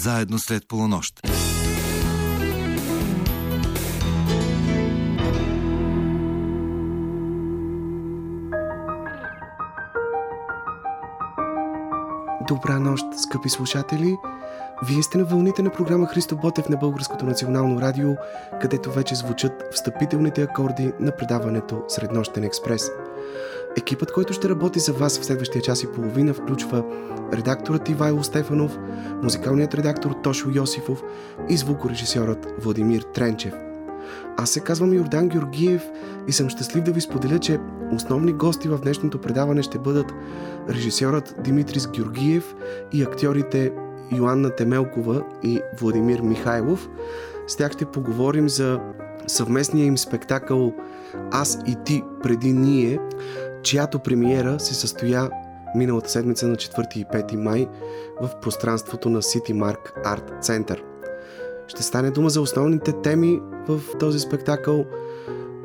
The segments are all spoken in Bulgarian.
заедно след полунощ. Добра нощ, скъпи слушатели! Вие сте на вълните на програма Христо Ботев на Българското национално радио, където вече звучат встъпителните акорди на предаването Среднощен експрес. Екипът, който ще работи за вас в следващия час и половина, включва редакторът Ивайло Стефанов, музикалният редактор Тошо Йосифов и звукорежисьорът Владимир Тренчев. Аз се казвам Йордан Георгиев и съм щастлив да ви споделя, че основни гости в днешното предаване ще бъдат режисьорът Димитрис Георгиев и актьорите Йоанна Темелкова и Владимир Михайлов. С тях ще поговорим за съвместния им спектакъл Аз и ти преди ние, чиято премиера се състоя миналата седмица на 4 и 5 май в пространството на City Mark Art Center. Ще стане дума за основните теми в този спектакъл,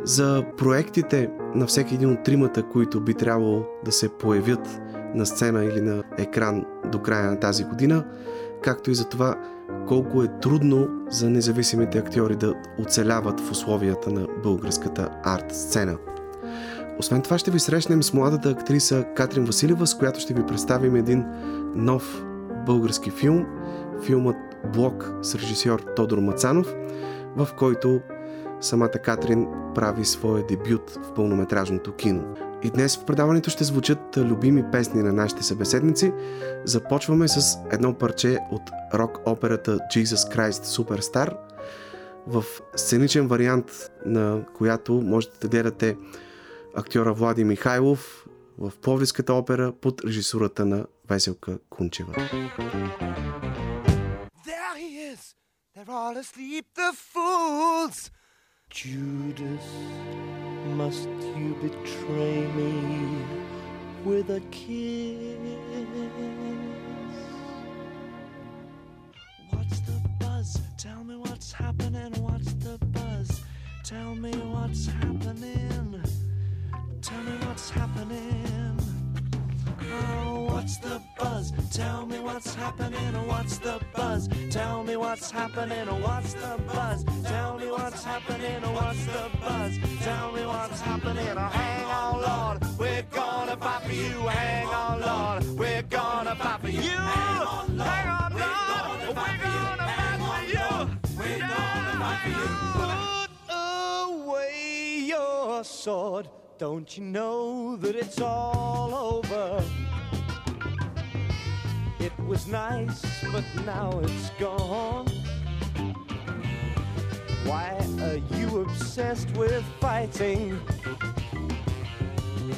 за проектите на всеки един от тримата, които би трябвало да се появят на сцена или на екран до края на тази година, както и за това колко е трудно за независимите актьори да оцеляват в условията на българската арт сцена. Освен това ще ви срещнем с младата актриса Катрин Василева, с която ще ви представим един нов български филм, филмът Блок с режисьор Тодор Мацанов, в който самата Катрин прави своя дебют в пълнометражното кино. И днес в предаването ще звучат любими песни на нашите събеседници. Започваме с едно парче от рок-операта Jesus Christ Superstar, в сценичен вариант на която можете да гледате актьора Влади Михайлов в Пловдивската опера под режисурата на Веселка Кунчева. There he is. They're all asleep, the fools. Judas, must you betray me with a kiss? What's the buzz? Tell me what's happening. What's the buzz? Tell me what's happening. Oh, Tell me what's happening. Oh, what's the buzz? Tell me what's happening. Oh, what's the buzz? Tell me what's happening. What's the buzz? Tell me what's happening. What's the buzz? Tell me what's happening. Oh, hang on, Lord. We're gonna fight for you. Hang on, Lord. We're gonna fight for you. Hang on, Lord. Hang on, Lord. We're gonna fight for you. We're gonna fight for you. Put away your sword. Don't you know that it's all over? It was nice, but now it's gone. Why are you obsessed with fighting?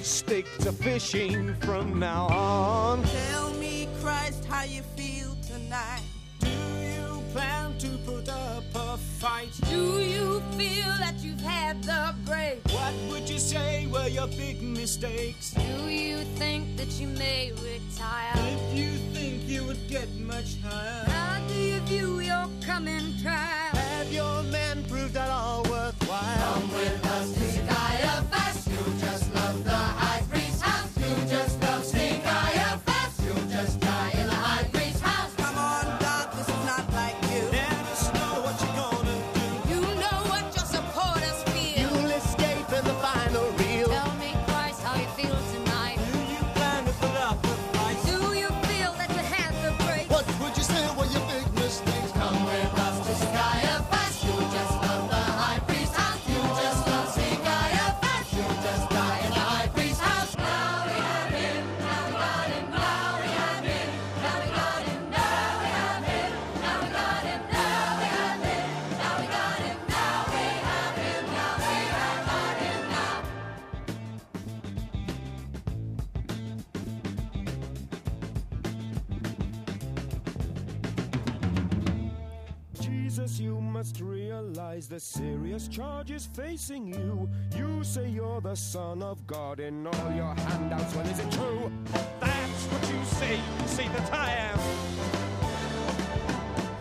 Stick to fishing from now on. Tell me, Christ, how you feel tonight. Do you plan to put up a fight? Do you feel that you've had the break? What would you say were your big mistakes? Do you think that you may retire? If you think you would get much higher, How do you view your coming trial? have your men proved that all worthwhile? Come with us serious charges facing you. You say you're the Son of God in all your handouts. Well, is it true? That's what you say. You say that I am.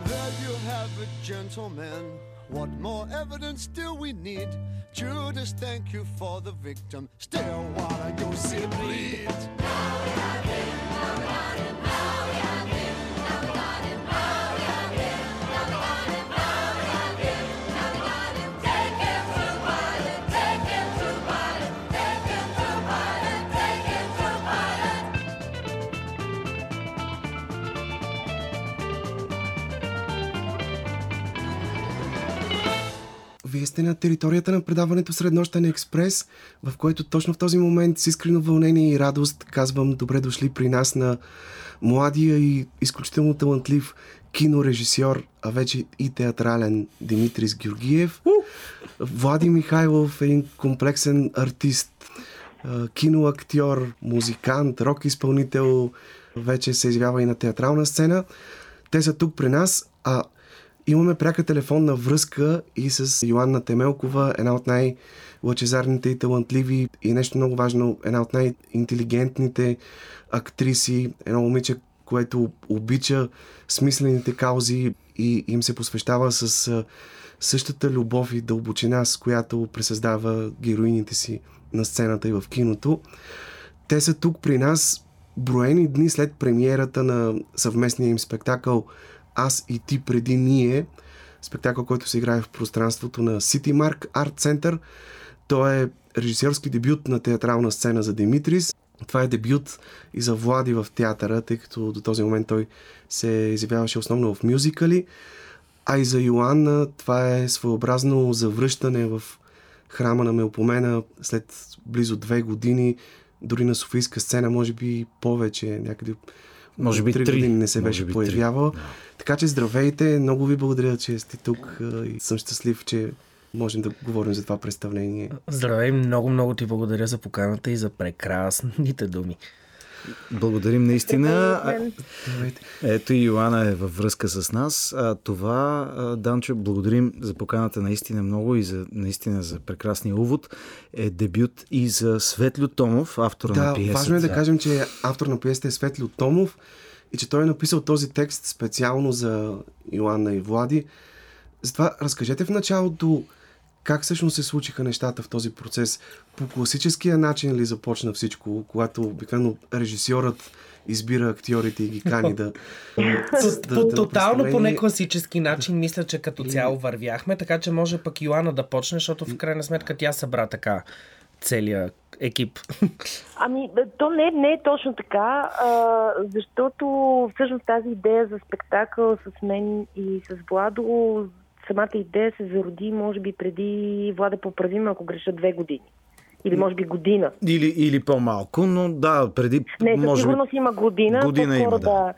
There you have it, gentlemen. What more evidence do we need? Judas, thank you for the victim. Still, while you see bleed. Now we have him. Сте на територията на предаването Среднощен експрес, в което точно в този момент с искрено вълнение и радост казвам добре дошли при нас на младия и изключително талантлив кинорежисьор, а вече и театрален Димитрис Георгиев. Влади Михайлов, един комплексен артист, киноактьор, музикант, рок изпълнител, вече се изявява и на театрална сцена. Те са тук при нас, а имаме пряка телефонна връзка и с Йоанна Темелкова, една от най-лъчезарните и талантливи и нещо много важно, една от най-интелигентните актриси, едно момиче, което обича смислените каузи и им се посвещава с същата любов и дълбочина, с която пресъздава героините си на сцената и в киното. Те са тук при нас броени дни след премиерата на съвместния им спектакъл Аз и ти преди ние, спектакъл, който се играе в пространството на City Mark Art Center. Той е режисьорски дебют на театрална сцена за Димитрис. Това е дебют и за Влади в театъра, тъй като до този момент той се изявяваше основно в мюзикали. А и за Йоанна това е своеобразно завръщане в храма на Мелпомена след близо две години, дори на Софийска сцена, може би повече, някъде Може би три три. години не се Може беше появявал. Така че здравейте, много ви благодаря, че сте тук и съм щастлив, че можем да говорим за това представление. Здравей, много, много ти благодаря за поканата и за прекрасните думи. Благодарим наистина. Ето и Йоана е във връзка с нас. А, това, Данчо, благодарим за поканата наистина много и за, наистина за прекрасния увод. Е дебют и за Светлю Томов, автора Да, на пиесата. важно е да кажем, че автор на пиесата е Светлио Томов и че той е написал този текст специално за Йоанна и Влади. Затова разкажете в началото как всъщност се случиха нещата в този процес. По класическия начин ли започна всичко, когато обикновено режисьорът избира актьорите и ги кани да... По, тотално по некласически начин мисля, че като цяло вървяхме, така че може пък Йоанна да почне, защото в крайна сметка тя събра така целия екип. Ами, то не, не е точно така, а, защото всъщност тази идея за спектакъл с мен и с Владо, самата идея се зароди, може би, преди Влада поправи ме, ако греша две години. Или може би година. Или, или по-малко, но да, преди... Не, със може би... сигурност има година. Година има, да.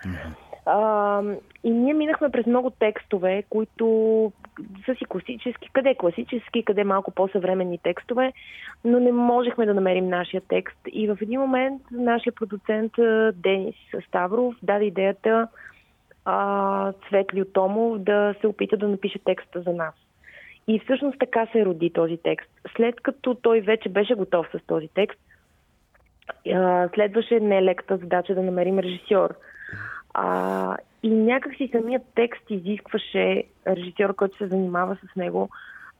А, и ние минахме през много текстове, които са си класически, къде класически, къде малко по-съвременни текстове, но не можехме да намерим нашия текст. И в един момент нашия продуцент Денис Ставров даде идеята а, Цветли Томов да се опита да напише текста за нас. И всъщност така се роди този текст. След като той вече беше готов с този текст, а, следваше нелеката задача да намерим режисьор. А, и някакси самият текст изискваше режисьор, който се занимава с него,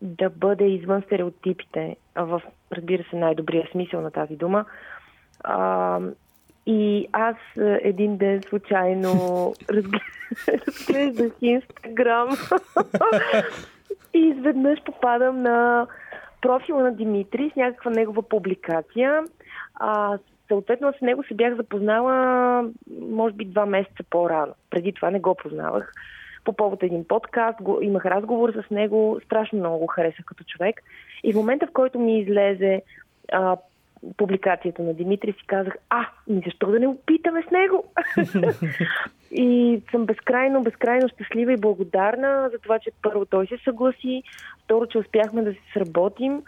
да бъде извън стереотипите, в, разбира се, най-добрия смисъл на тази дума. А, и аз е, един ден случайно разглеждах Инстаграм и изведнъж попадам на профила на Димитри с някаква негова публикация. А, съответно с него се бях запознала може би два месеца по-рано. Преди това не го познавах. По повод един подкаст, го, имах разговор с него, страшно много го харесах като човек. И в момента, в който ми излезе а, публикацията на Димитри, си казах, а, ми защо да не опитаме с него? и съм безкрайно, безкрайно щастлива и благодарна за това, че първо той се съгласи, второ, че успяхме да се сработим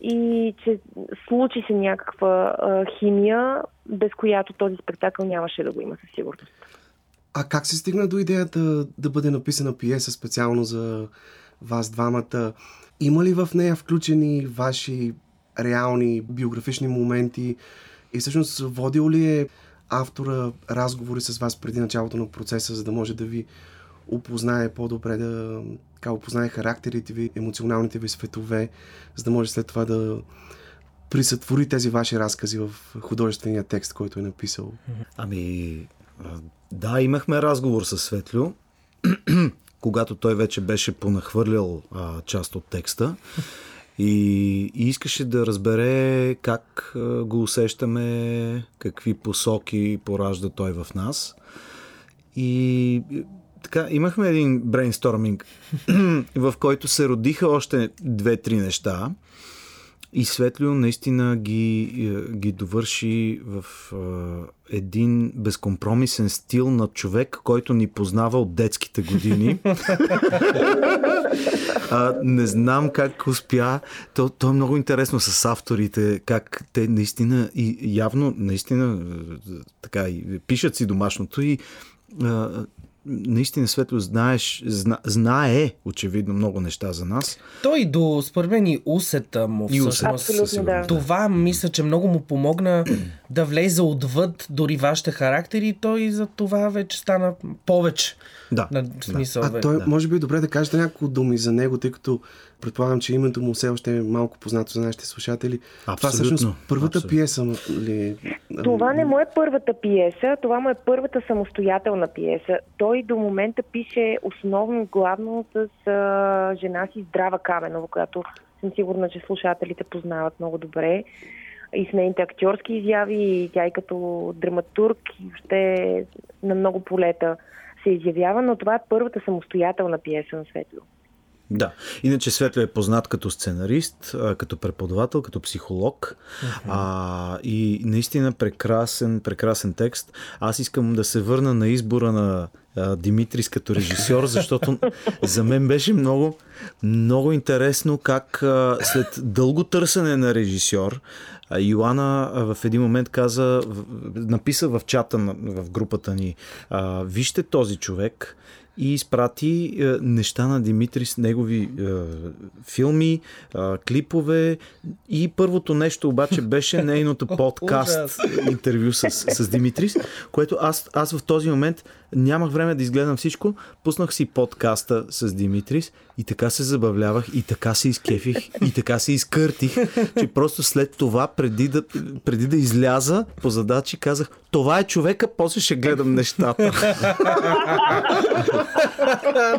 и че случи се някаква а, химия, без която този спектакъл нямаше да го има със сигурност. А как се стигна до идеята да бъде написана пиеса специално за вас двамата? Има ли в нея включени ваши реални биографични моменти? И всъщност водил ли е автора разговори с вас преди началото на процеса, за да може да ви опознае по-добре, да така, опознае характерите ви, емоционалните ви светове, за да може след това да присътвори тези ваши разкази в художествения текст, който е написал? Ами, да, имахме разговор с Светлю, когато той вече беше понахвърлял а, част от текста и, и искаше да разбере как го усещаме, какви посоки поражда той в нас. И така, имахме един брейнсторминг, в който се родиха още две-три неща. И Светлио наистина ги, е, ги довърши в е, един безкомпромисен стил на човек, който ни познава от детските години. а, не знам как успя. То, то е много интересно с авторите, как те наистина и явно наистина е, така и пишат си домашното и а, наистина Светло знаеш, зна, знае очевидно много неща за нас. Той до, според мен, и усета му И всъщност. Абсолютно, да. Това мисля, че много му помогна да влезе отвъд дори вашите характери и той за това вече стана повече. Да, На да. смисъл, А бе. той, да. може би е добре да кажете няколко думи за него, тъй като предполагам, че името му все още е малко познато за нашите слушатели. Това Абсолютно, всъщност първата абсолютно. пиеса ли? Това не му е първата пиеса, това му е първата самостоятелна пиеса. Той до момента пише основно, главно с а, жена си Здрава Каменова, която съм сигурна, че слушателите познават много добре. И с нейните актьорски изяви, и тя и като драматург, и въобще на много полета се изявява, но това е първата самостоятелна пиеса на Светло. Да. Иначе Светло е познат като сценарист, като преподавател, като психолог. А, и наистина прекрасен, прекрасен текст. Аз искам да се върна на избора на а, Димитрис като режисьор, защото за мен беше много, много интересно как а, след дълго търсене на режисьор, а, Йоана а, в един момент каза, в- написа в чата на- в групата ни, а, вижте този човек, и изпрати е, неща на Димитри с негови е, филми, е, клипове. И първото нещо обаче беше нейното подкаст интервю с, с Димитрис, което аз, аз в този момент нямах време да изгледам всичко, пуснах си подкаста с Димитрис и така се забавлявах и така се изкефих и така се изкъртих, че просто след това, преди да, преди да изляза по задачи, казах, това е човека, после ще гледам нещата.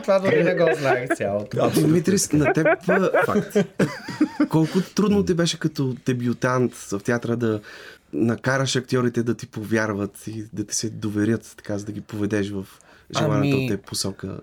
Това дори не го знаех цялото. Димитрис, на теб факт. Колко трудно ти беше като дебютант в театъра да накараш актьорите да ти повярват и да ти се доверят, така, за да ги поведеш в желаната Ами- от теб посока.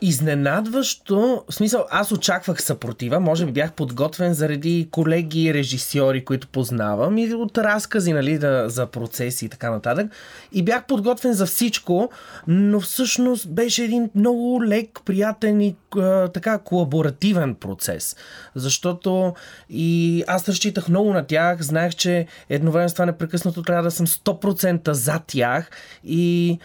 Изненадващо, в смисъл, аз очаквах съпротива, може би бях подготвен заради колеги и режисьори, които познавам и от разкази, нали, да, за процеси и така нататък. И бях подготвен за всичко, но всъщност беше един много лек, приятен и а, така колаборативен процес. Защото и аз разчитах много на тях, знаех, че едновременно с това непрекъснато трябва да съм 100% за тях и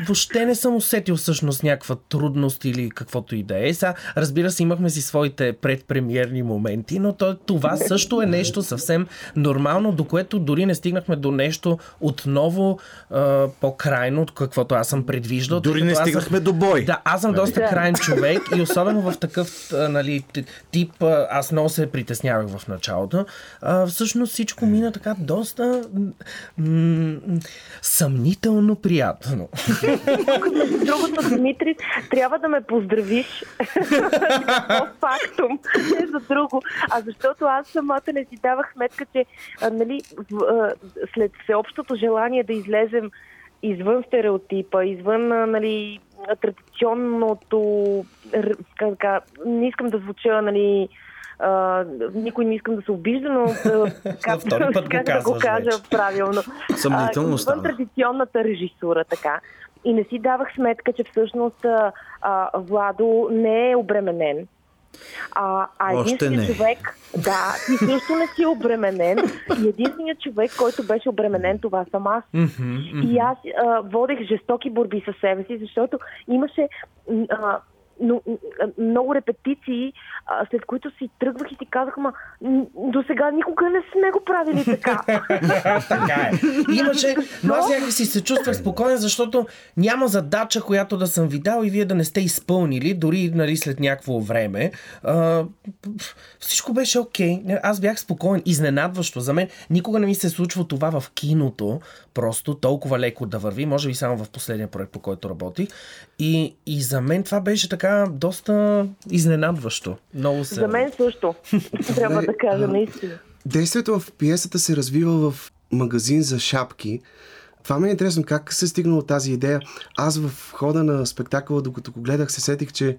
въобще не съм усетил всъщност някаква трудност или каквото и да е. Сега, разбира се, имахме си своите предпремиерни моменти, но то, това също е нещо съвсем нормално, до което дори не стигнахме до нещо отново а, по-крайно, от каквото аз съм предвиждал. Дори не аз съм- стигнахме до бой. Да, аз съм доста Да. крайен човек и особено в такъв нали, тип, аз много се притеснявах в началото. А, всъщност всичко мина така доста м- м- съмнително приятно. Между другото, Димитри, трябва да ме поздравиш. Фактум, не за друго. А защото аз самата не си давах сметка, че а, нали, в, а, след всеобщото желание да излезем извън стереотипа, извън а, нали, традиционното, р- как, да кажа, не искам да звуча, нали, а, никой не искам да се обижда, но как, втори път го как да го кажа вече. правилно. Съмнително стана. традиционната режисура, така. И не си давах сметка, че всъщност а, а, Владо не е обременен. А, а единственият човек, да, ти също не си обременен. И единственият човек, който беше обременен, това съм аз. И аз а, водех жестоки борби със себе си, защото имаше а, но, много репетиции, а, след които си тръгвах и си казах, ма до сега никога не сме го правили така. така е. Имаше, но аз някакси се чувствах спокоен, защото няма задача, която да съм ви дал и вие да не сте изпълнили, дори нали, след някакво време. А, всичко беше окей. Okay. Аз бях спокоен. Изненадващо. За мен никога не ми се е случва това в киното, просто толкова леко да върви, може би само в последния проект, по който работих. И, и за мен това беше така доста изненадващо. Много се... За мен също, трябва да кажа наистина. Действието в пиесата се развива в магазин за шапки. Това ми е интересно, как се е стигнало тази идея. Аз в хода на спектакъла, докато го гледах, се сетих, че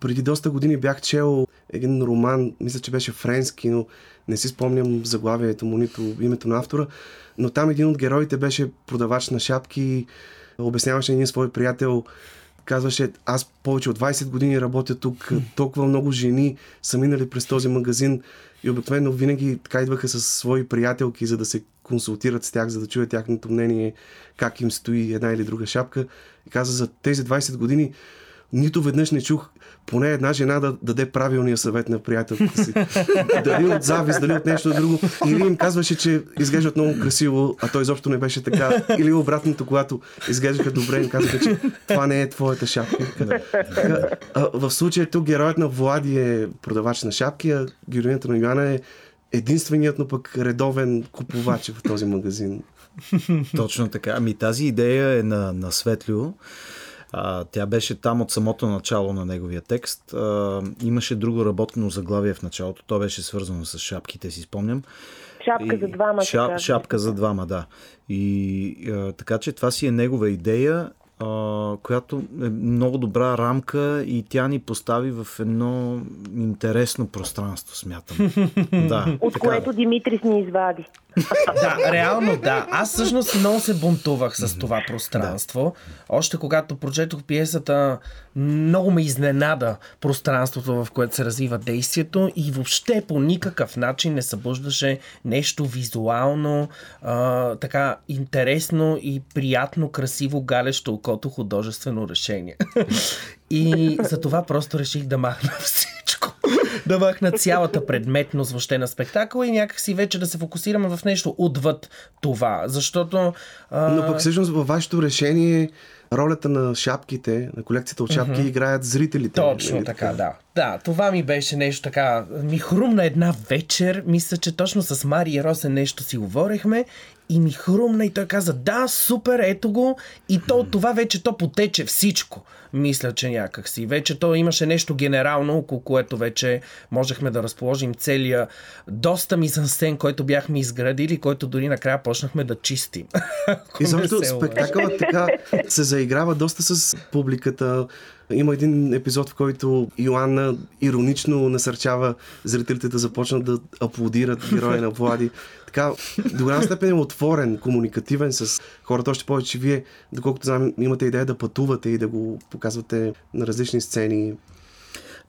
преди доста години бях чел един роман, мисля, че беше френски, но не си спомням заглавието му, нито името на автора, но там един от героите беше продавач на шапки и обясняваше един свой приятел, казваше, аз повече от 20 години работя тук, толкова много жени са минали през този магазин и обикновено винаги така идваха с свои приятелки, за да се консултират с тях, за да чуят тяхното мнение, как им стои една или друга шапка. И каза, за тези 20 години нито веднъж не чух поне една жена да даде правилния съвет на приятелката си. дали от завист, дали от нещо друго. Или им казваше, че изглеждат много красиво, а той изобщо не беше така. Или обратното, когато изглеждаха добре, им казаха, че това не е твоята шапка. Така, а, в случая тук героят на Влади е продавач на шапки, а героинята на Йоанна е единственият, но пък редовен купувач в този магазин. Точно така. Ами тази идея е на, на Светлио. А, тя беше там от самото начало на неговия текст. А, имаше друго работно заглавие в началото. То беше свързано с шапките, си спомням. Шапка за двама. казва. шапка за двама, да. И а, така че това си е негова идея, която е много добра рамка и тя ни постави в едно интересно пространство, смятам. да, От така което Димитрис ни извади. Да, реално да. Аз всъщност много се бунтувах с това пространство. Още когато прочетох пиесата, много ме изненада пространството, в което се развива действието и въобще по никакъв начин не събуждаше нещо визуално, а, така интересно и приятно, красиво, галещо окото художествено решение. И за това просто реших да махна всичко. Да махна цялата предметност въобще на спектакъла и някакси вече да се фокусираме в нещо отвъд това. Защото... А... Но пък всъщност във вашето решение ролята на шапките, на колекцията от шапки, играят зрителите. Точно Нали така, да. Да, това ми беше нещо така. Ми хрумна една вечер. Мисля, че точно с Мари и Росен нещо си говорихме. И ми хрумна и той каза, да, супер, ето го. И то от това вече то потече всичко. Мисля, че някак си. Вече то имаше нещо генерално, около което вече можехме да разположим целия доста мизансцен, който бяхме изградили, който дори накрая почнахме да чистим. И защото спектакълът така се заиграва доста с публиката. Има един епизод, в който Йоанна иронично насърчава зрителите да започнат да аплодират героя на Влади. Така, до голяма степен е отворен, комуникативен с хората. Още повече, че вие, доколкото знам, имате идея да пътувате и да го показвате на различни сцени.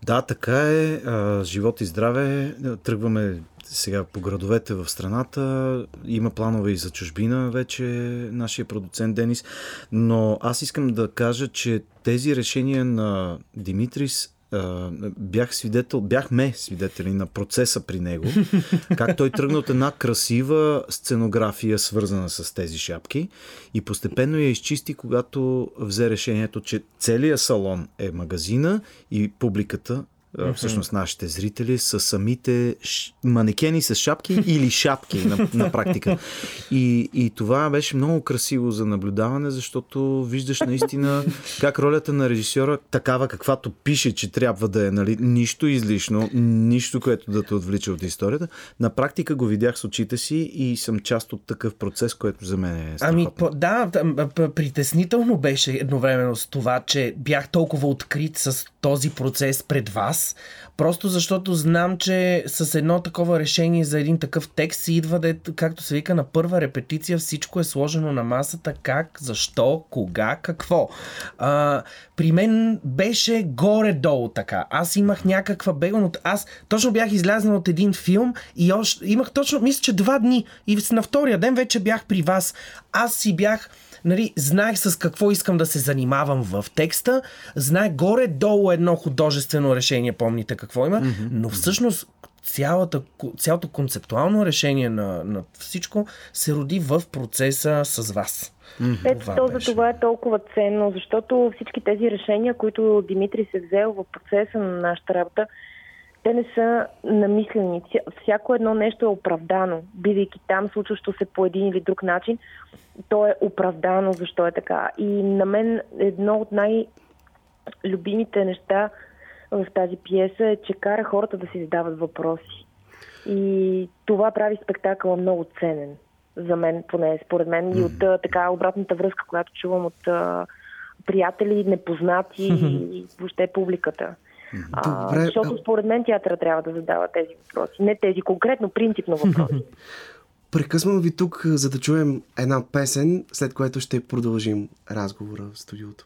Да, така е. Живот и здраве. Тръгваме сега по градовете в страната. Има планове и за чужбина вече нашия продуцент Денис. Но аз искам да кажа, че тези решения на Димитрис бях свидетел, бяхме свидетели на процеса при него, как той тръгна от една красива сценография, свързана с тези шапки и постепенно я изчисти, когато взе решението, че целият салон е магазина и публиката а, всъщност нашите зрители са самите ш... манекени с шапки или шапки на, на практика. И, и това беше много красиво за наблюдаване, защото виждаш наистина как ролята на режисьора, такава каквато пише, че трябва да е, нали, нищо излишно, нищо, което да те отвлича от историята, на практика го видях с очите си и съм част от такъв процес, който за мен е Ами, страхотно. по, да, притеснително беше едновременно с това, че бях толкова открит с този процес пред вас. Просто защото знам, че с едно такова решение за един такъв текст си идва, да, е, както се вика, на първа репетиция всичко е сложено на масата. Как, защо, кога, какво. А, при мен беше горе-долу така. Аз имах някаква беган Аз точно бях излязен от един филм и още, имах точно, мисля, че два дни. И на втория ден вече бях при вас. Аз си бях нали, знаех с какво искам да се занимавам в текста, знаех горе-долу едно художествено решение, помните какво има, mm-hmm. но всъщност цялата, цялото концептуално решение на, на всичко се роди в процеса с вас. Ето Това то за това е толкова ценно, защото всички тези решения, които Димитри се взел в процеса на нашата работа, те не са намислени. Вся- Всяко едно нещо е оправдано, бидейки там, случващо се по един или друг начин, то е оправдано защо е така. И на мен едно от най-любимите неща в тази пиеса е, че кара хората да си задават въпроси. И това прави спектакъла много ценен. за мен, поне според мен, и от така обратната връзка, която чувам от приятели, непознати и въобще публиката. А, Добре, защото според мен театъра трябва да задава тези въпроси. Не тези конкретно, принципно въпроси. Прекъсвам ви тук, за да чуем една песен, след което ще продължим разговора в студиото.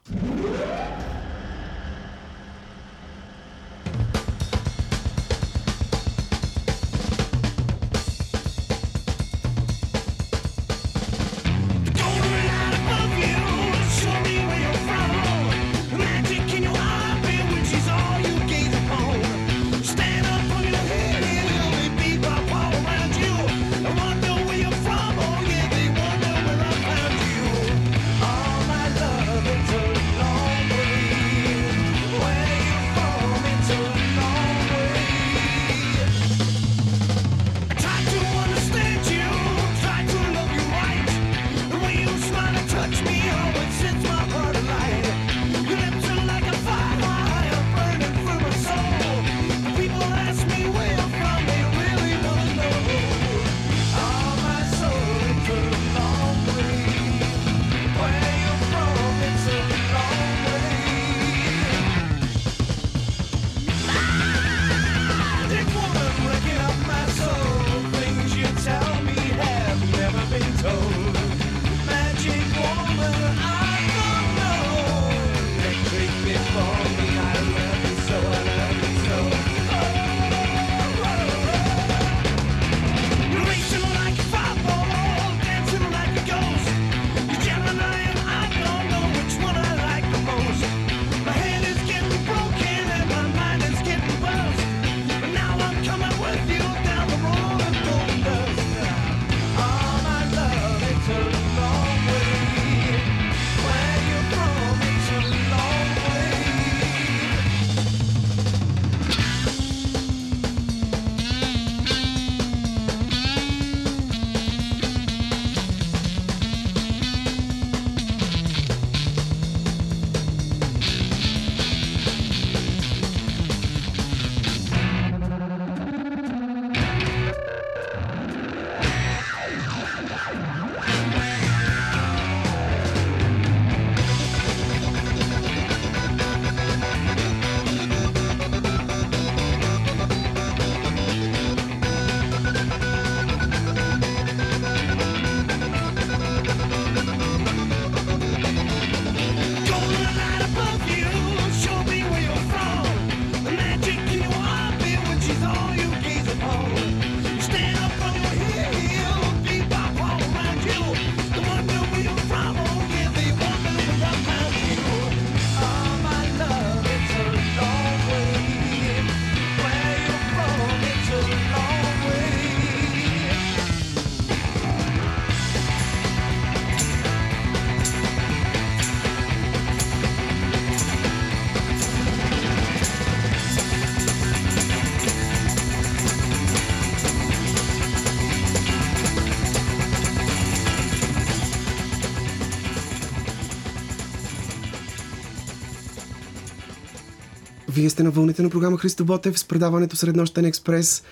Вие сте на вълните на програма Христо Ботев с предаването Среднощен експрес.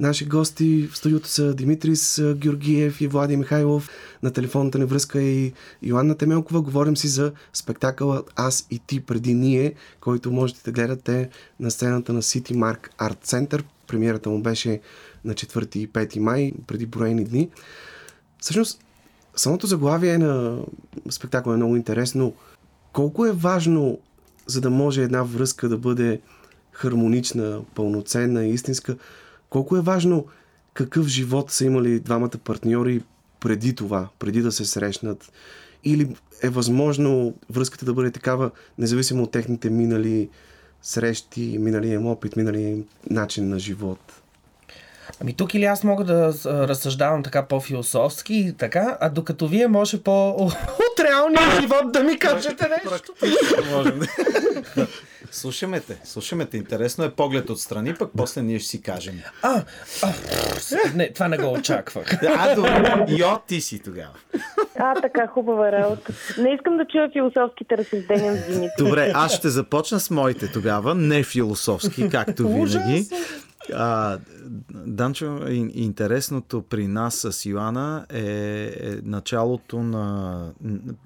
Наши гости в студиото са Димитрис Георгиев и Влади Михайлов. На телефонната ни връзка е и Йоанна Темелкова. Говорим си за спектакъла Аз и ти преди ние, който можете да гледате на сцената на City Mark Art Center. Премиерата му беше на 4 и 5 май, преди броени дни. Всъщност, самото заглавие на спектакъла е много интересно. Колко е важно, за да може една връзка да бъде хармонична, пълноценна, истинска, колко е важно какъв живот са имали двамата партньори преди това, преди да се срещнат? Или е възможно връзката да бъде такава, независимо от техните минали срещи, миналия им опит, миналия им начин на живот? Ами тук или аз мога да разсъждавам така по-философски и така, а докато вие може по от реалния живот да ми кажете нещо. Можем. Слушаме те, слушаме те. Интересно е поглед отстрани, пък после ние ще си кажем. А, а не, това не го очаквах. А, добре. Йо, ти си тогава. А, така, хубава работа. Не искам да чуя философските разсъждения с Димитър. Добре, аз ще започна с моите тогава, не философски, както винаги. А, Данчо, ин- интересното при нас с Йоана е, е началото на...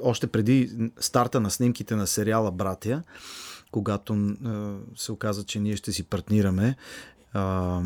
Още преди старта на снимките на сериала Братя, когато се оказа, че ние ще си партнираме. А,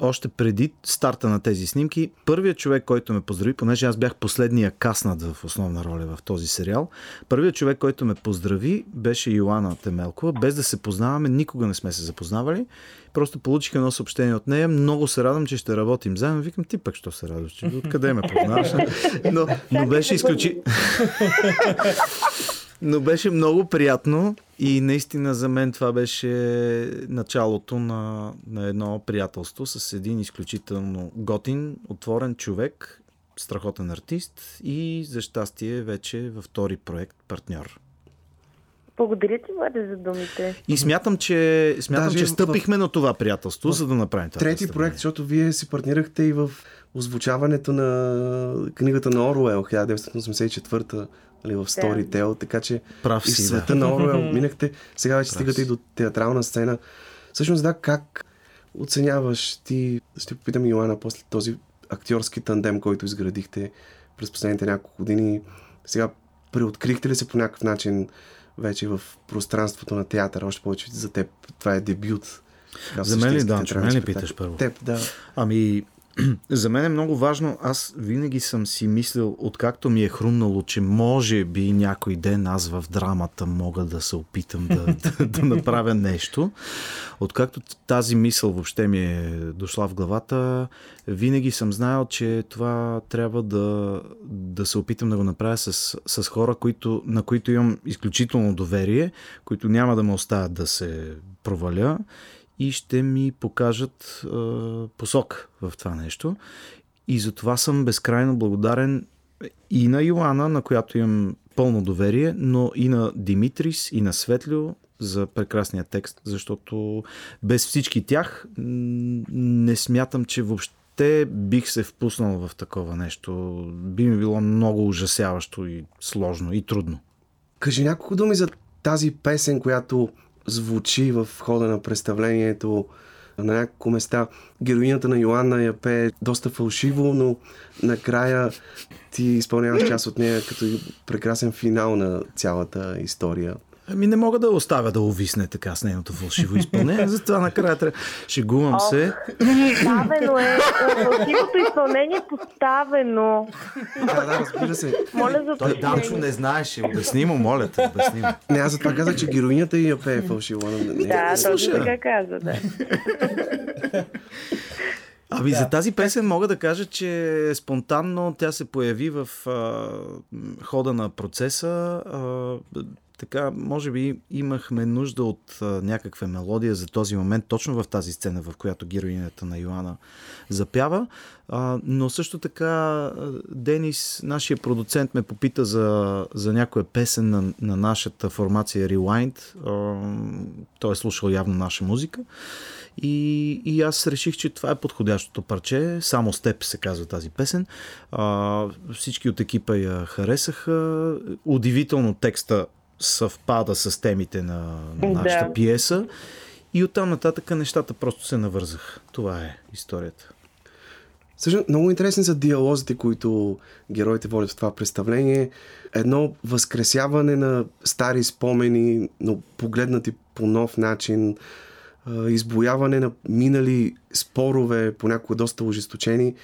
още преди старта на тези снимки, първият човек, който ме поздрави, понеже аз бях последния каснат в основна роля в този сериал, първият човек, който ме поздрави, беше Йоана Темелкова. Без да се познаваме, никога не сме се запознавали. Просто получих едно съобщение от нея. Много се радвам, че ще работим заедно. Викам, ти пък, що се радваш? Откъде ме познаваш? Но, но беше изключи... Но беше много приятно и наистина за мен това беше началото на, на едно приятелство с един изключително готин, отворен човек, страхотен артист и за щастие вече във втори проект партньор. Благодаря ти, Владе, за думите. И смятам, че, смятам, Даже че в- стъпихме на това приятелство, за да направим това. Трети проект, защото вие си партнирахте и в озвучаването на книгата на Оруел, 1984 нали, в Storytel, така че Прав и в си, света да. на Оруел минахте, сега вече Прав стигате си. и до театрална сцена. Всъщност, да, как оценяваш ти, ще попитам Йоана после този актьорски тандем, който изградихте през последните няколко години. Сега, преоткрихте ли се по някакъв начин вече в пространството на театъра, още повече за теб това е дебют. За мен ли, театрален Мен ли питаш първо? Теб, да. Ами, за мен е много важно. Аз винаги съм си мислил, откакто ми е хрумнало, че може би някой ден аз в драмата мога да се опитам да, да, да направя нещо. Откакто тази мисъл въобще ми е дошла в главата, винаги съм знаел, че това трябва да, да се опитам да го направя с, с хора, които, на които имам изключително доверие, които няма да ме оставят да се проваля и ще ми покажат е, посок в това нещо. И за това съм безкрайно благодарен и на Йоана, на която имам пълно доверие, но и на Димитрис, и на Светлю за прекрасния текст, защото без всички тях не смятам, че въобще бих се впуснал в такова нещо. Би ми било много ужасяващо и сложно и трудно. Кажи няколко думи за тази песен, която звучи в хода на представлението на няколко места. Героинята на Йоанна я пее доста фалшиво, но накрая ти изпълняваш част от нея като прекрасен финал на цялата история. Ами не мога да оставя да увисне така с нейното фалшиво изпълнение, затова накрая трябва... Шегувам се. Поставено е. Фалшивото изпълнение е поставено. Да, да, разбира се. Моля за Той Данчо не знаеше. Обясни му, моля те, обясни му. Не, аз затова казах, че героинята и я пее фалшиво. Не. Да, точно така каза, да. Ами да. за тази песен мога да кажа, че спонтанно тя се появи в а, хода на процеса. А, така, може би имахме нужда от а, някаква мелодия за този момент, точно в тази сцена, в която героинята на Йоанна запява. А, но също така Денис, нашия продуцент, ме попита за, за някоя песен на, на нашата формация Rewind. А, той е слушал явно наша музика. И, и аз реших, че това е подходящото парче. Само с теб се казва тази песен. А, всички от екипа я харесаха. Удивително текста съвпада с темите на, на нашата Да. пиеса. И оттам нататък нещата просто се навързаха. Това е историята. Също много интересни са диалозите, които героите водят в това представление. Едно възкресяване на стари спомени, но погледнати по нов начин. Избояване на минали спорове, понякога доста ожесточени.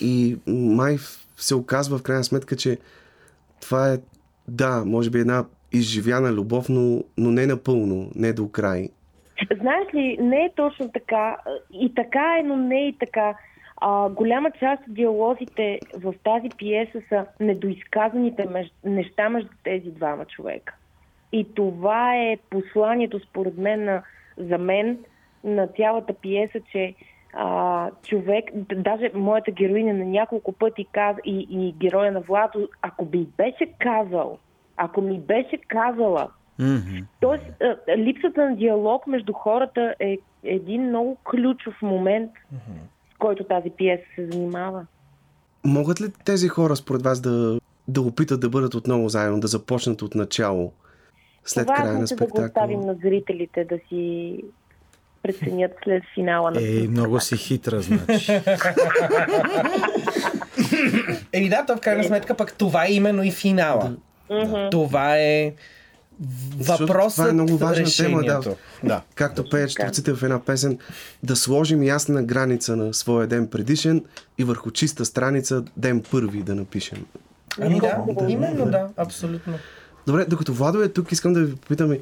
И май се оказва в крайна сметка, че това е, да, може би една изживяна любов, но, не напълно, не до край. Знаеш ли, не е точно така. И така е, но не и така. А, голяма част от диалозите в тази пиеса са недоизказаните меж... неща между тези двама човека. И това е посланието, според мен, на, за мен, на цялата пиеса, че а, човек, даже моята героиня на няколко пъти каза, и, и героя на Владо, ако би беше казал, ако ми беше казала, Mm-hmm. Тоест, липсата на диалог между хората е един много ключов момент, с който тази пиеса се занимава. Могат ли тези хора, според вас, да, да опитат да бъдат отново заедно, да започнат от начало, след края Важно на е да го спектакъла? оставим на зрителите да си преценят след финала на Ей, много си хитра, значи. Еми да, то в крайна сметка пък това е именно и финала. Това е въпросът, това е много важна тема, да. решението. да. Както пеят творците в една песен, да сложим ясна граница на своя ден предишен и върху чиста страница ден първи да напишем. Ами да, именно да, абсолютно. Добре, докато Владо е тук, искам да ви попитам,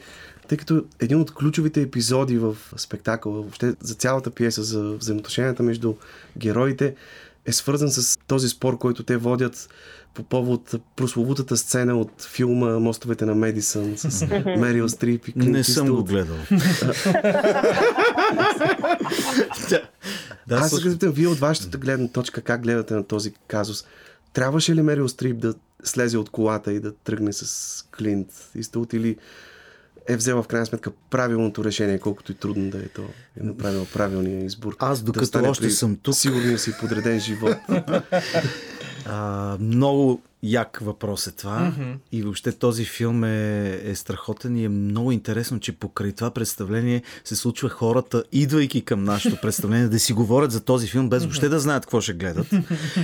тъй като един от ключовите епизоди в спектакъла, въобще за цялата пиеса, за взаимоотношенията между героите, е свързан с този спор, който те водят по повод прословутата сцена от филма Мостовете на Медисън с Мерил Стрип и Клинт Не съм го гледал. да, Аз се питам, вие от вашата гледна точка, как гледате на този казус? Трябваше ли Мерил Стрип да слезе от колата и да тръгне с Клинт Иствуд или е взела в крайна сметка правилното решение, колкото и трудно да е то, е направила правилния избор. Аз, докато да още съм тук- Сигурния си подреден живот. А, много як въпрос е това. Mm-hmm. И въобще този филм е, е страхотен и е много интересно, че покрай това представление се случва хората, идвайки към нашето представление, да си говорят за този филм, без въобще да знаят какво ще гледат.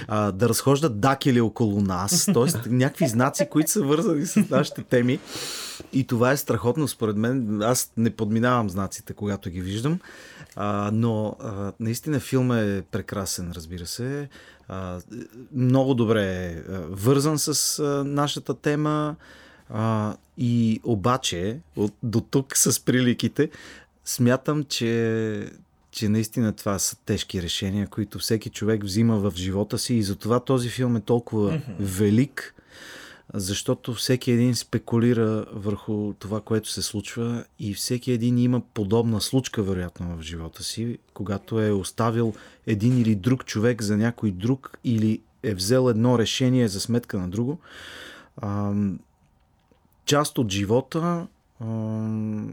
А, да разхождат дакели около нас, т.е. някакви знаци, които са вързани с нашите теми. И това е страхотно, според мен. Аз не подминавам знаците, когато ги виждам. А, но а, наистина филм е прекрасен, разбира се. А, много добре е вързан с а, нашата тема. А, и обаче, от, до тук с приликите, смятам, че, че наистина това са тежки решения, които всеки човек взима в живота си и затова този филм е толкова mm-hmm. велик, защото всеки един спекулира върху това, което се случва и всеки един има подобна случка, вероятно, в живота си, когато е оставил един или друг човек за някой друг или е взел едно решение за сметка на друго. Част от живота,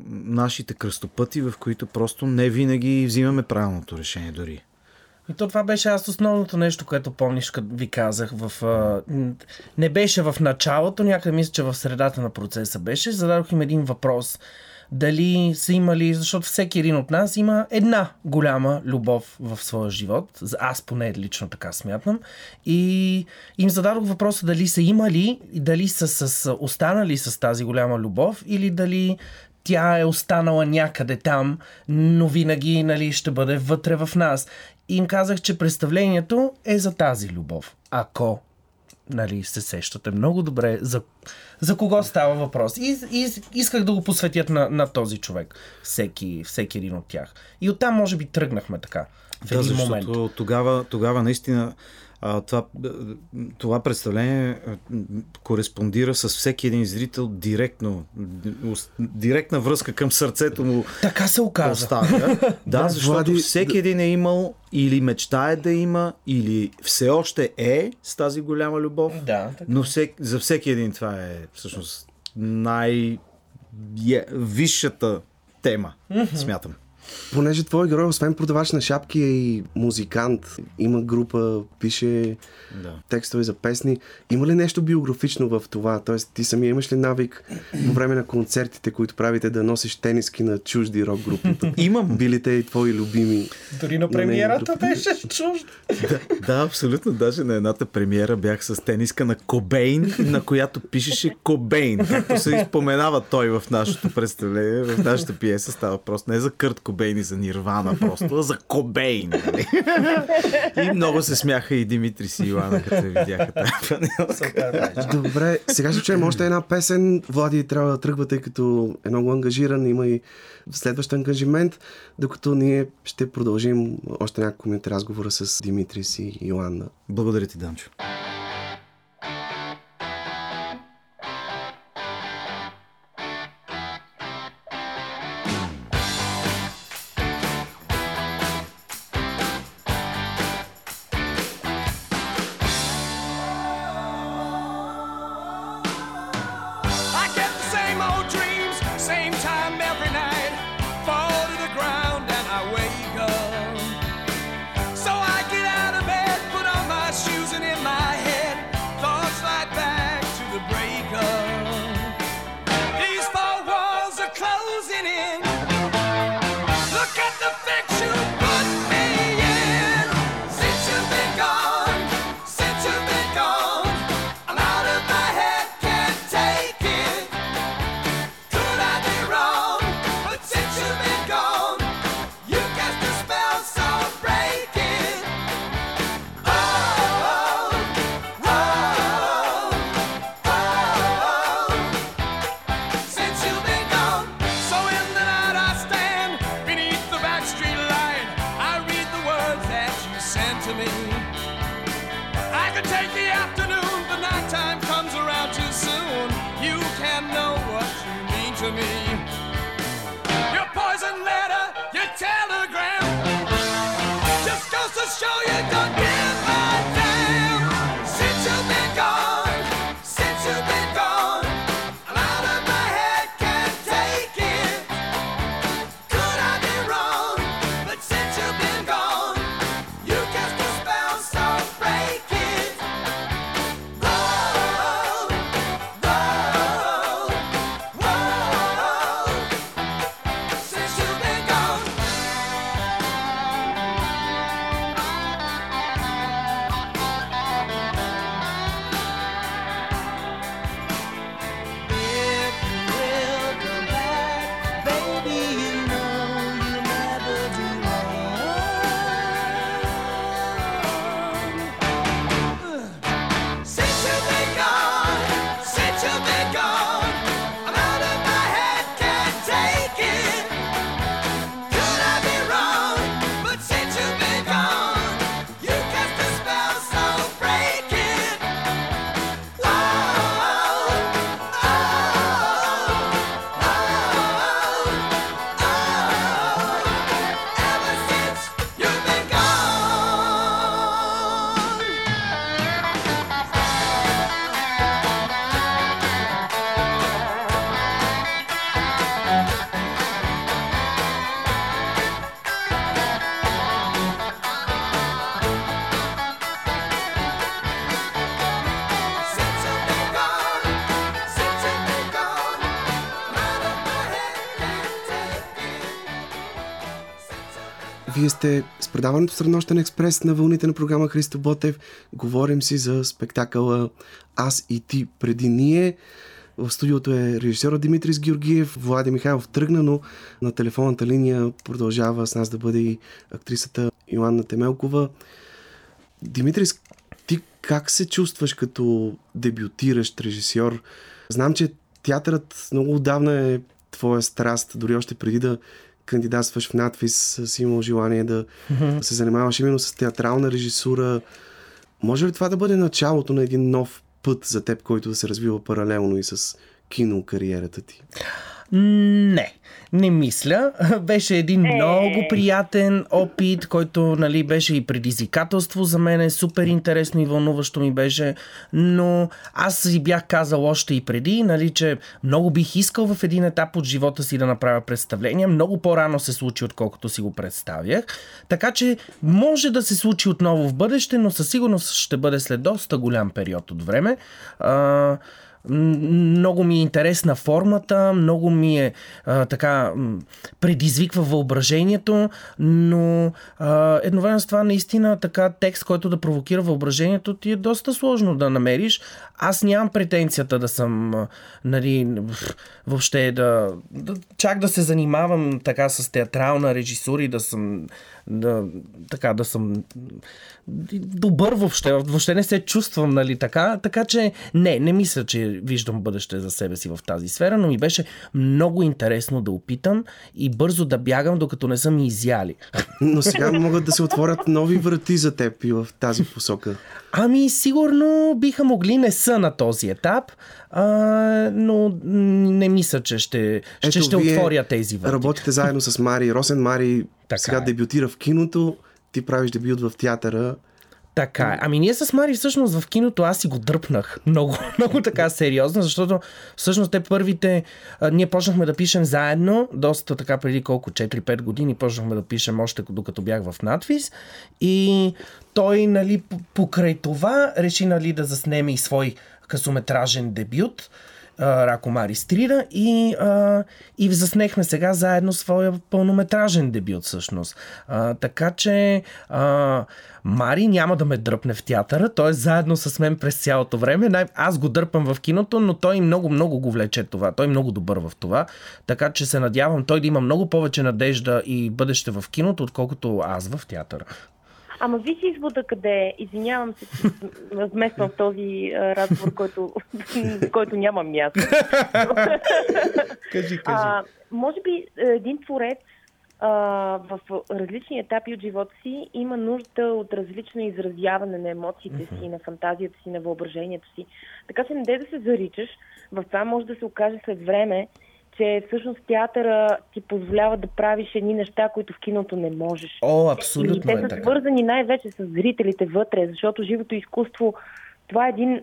нашите кръстопъти, в които просто не винаги взимаме правилното решение дори. И то това беше аз основното нещо, което помниш, като ви казах. В, а, не беше в началото, някъде мисля, че в средата на процеса беше. Зададох им един въпрос. Дали са имали, защото всеки един от нас има една голяма любов в своя живот. Аз поне лично така смятам. И им зададох въпроса дали са имали дали са с, останали с тази голяма любов или дали тя е останала някъде там, но винаги нали, ще бъде вътре в нас. И им казах, че представлението е за тази любов. Ако нали, се сещате много добре за, за кого става въпрос. И, и исках да го посветят на, на този човек. Всеки, всеки един от тях. И оттам може би тръгнахме така. В Да, един защото момент. тогава, тогава наистина а, това, това представление м, кореспондира с всеки един зрител директно. Директна връзка към сърцето му Така се оказа. оставя. Да, защото Влади, всеки един е имал или мечтае да има, или все още е с тази голяма любов. Да, така. Но всек, за всеки един това е всъщност най- е, висшата тема, смятам. Понеже твой герой, освен продавач на шапки, е и музикант, има група, пише Да. текстове за песни. Има ли нещо биографично в това? Тоест, ти самия имаш ли навик по време на концертите, които правите, да носиш тениски на чужди рок групи? Имам. Били те и твои любими? Дори на на премиерата нейното- беше чуждо. Да, абсолютно. Даже на едната премиера бях с тениска на Кобейн, на която пишеше Кобейн. Както се изпоменава той в нашето представление, в нашата пиеса става въпрос не за Кърт Кобейн и за Нирвана просто, за Кобейн. Нали? И много се смяха и Димитри си и Йоана, като видяха тази. Добре, сега ще чуем още една песен. Влади трябва да тръгва, тъй като е много ангажиран, има и следващ ангажимент, докато ние ще продължим още няколко минути разговора с Димитрис и Йоанна. Благодаря ти, Данчо. Сте с предаването Среднощен експрес на вълните на програма Христо Ботев. Говорим си за спектакъла Аз и ти преди ние. В студиото е режисьора Димитрис Георгиев. Влади Михайлов тръгна, но на телефонната линия продължава с нас да бъде и актрисата Йоанна Темелкова. Димитрис, ти как се чувстваш като дебютиращ режисьор? Знам, че театърът много отдавна е твоя страст, дори още преди да кандидатстваш в надвис, си имал желание да се занимаваш именно с театрална режисура. Може ли това да бъде началото на един нов път за теб, който да се развива паралелно и с кино кариерата ти? Не, не мисля. Беше един много приятен опит, който нали, беше и предизвикателство за мен. Супер интересно и вълнуващо ми беше. Но аз си бях казал още и преди, нали, че много бих искал в един етап от живота си да направя представление. Много по-рано се случи, отколкото си го представях. Така че може да се случи отново в бъдеще, но със сигурност ще бъде след доста голям период от време. А, Много ми е интересна формата, много ми е а, така предизвиква въображението, но а, едновременно с това наистина така текст, който да провокира въображението ти е доста сложно да намериш. Аз нямам претенцията да съм нали, въобще да, да чак да се занимавам така с театрална режисура и да съм да, така да съм добър въобще, въобще не се чувствам, нали така, така че не, не мисля, че виждам бъдеще за себе си в тази сфера, но ми беше много интересно да опитам и бързо да бягам, докато не са ми изяли. Но сега могат да се отворят нови врати за теб и в тази посока. Ами, сигурно биха могли, не са на този етап, а, но не мисля, че ще, ще, ще вие отворя тези врати. Работите заедно с Мари. Росен Мари Така сега е. дебютира в киното, ти правиш дебют в театъра. Така е. Ами ние с Мари всъщност в киното аз си го дръпнах много, много така сериозно, защото всъщност те първите, а, ние почнахме да пишем заедно, доста така преди колко 4-5 години почнахме да пишем още докато бях в надвис и той нали покрай това реши нали да заснеме и свой късометражен дебют. Рако Мари Стрира и, а, и заснехме сега заедно своя пълнометражен дебют всъщност. А, така че а, Мари няма да ме дръпне в театъра, той е заедно с мен през цялото време. Аз го дърпам в киното, но той много, много го влече това. Той е много добър в това. Така че се надявам той да има много повече надежда и бъдеще в киното, отколкото аз в театъра. Ама виж извода къде е. Извинявам се, че вмествам в този а, разговор, който, който няма място. Кажи, А, може би е, един творец а, в различни етапи от живота си има нужда от различно изразяване на емоциите си, на фантазията си, на въображението си. Така че не да се заричаш. В това може да се окаже след време, че всъщност театъра ти позволява да правиш едни неща, които в киното не можеш. О, И абсолютно те е са така. свързани най-вече с зрителите вътре, защото живото изкуство, това е един,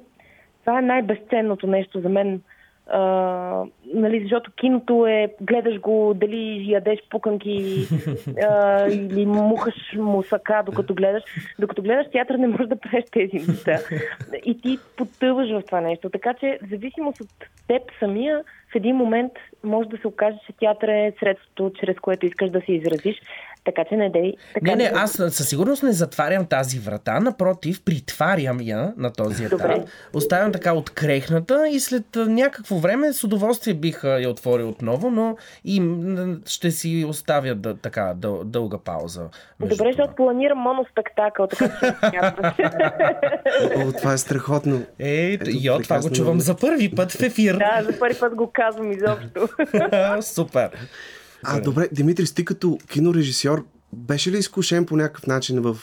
това е най-безценното нещо за мен. А, нали, защото киното е, гледаш го, дали ядеш пуканки а, или мухаш мусака, докато гледаш. Докато гледаш театър не можеш да правиш тези неща. И ти потъваш в това нещо. Така че, в зависимост от теб самия, в един момент може да се окаже, че театър е средството, чрез което искаш да се изразиш. Така че не дей. Така Не, не, аз със сигурност не затварям тази врата, напротив, притварям я на този етап. Добре. Оставям така открехната и след някакво време с удоволствие бих я отворил отново, но и ще си оставя да, така дъл, дълга пауза. Добре, това. защото планирам моноспектакъл, така че няма. О, това е страхотно. Е, Ето, и о, това го чувам за първи път в ефир. Да, за първи път го казвам изобщо. Супер. А, добре, Димитри, ти като кинорежисьор, беше ли изкушен по някакъв начин в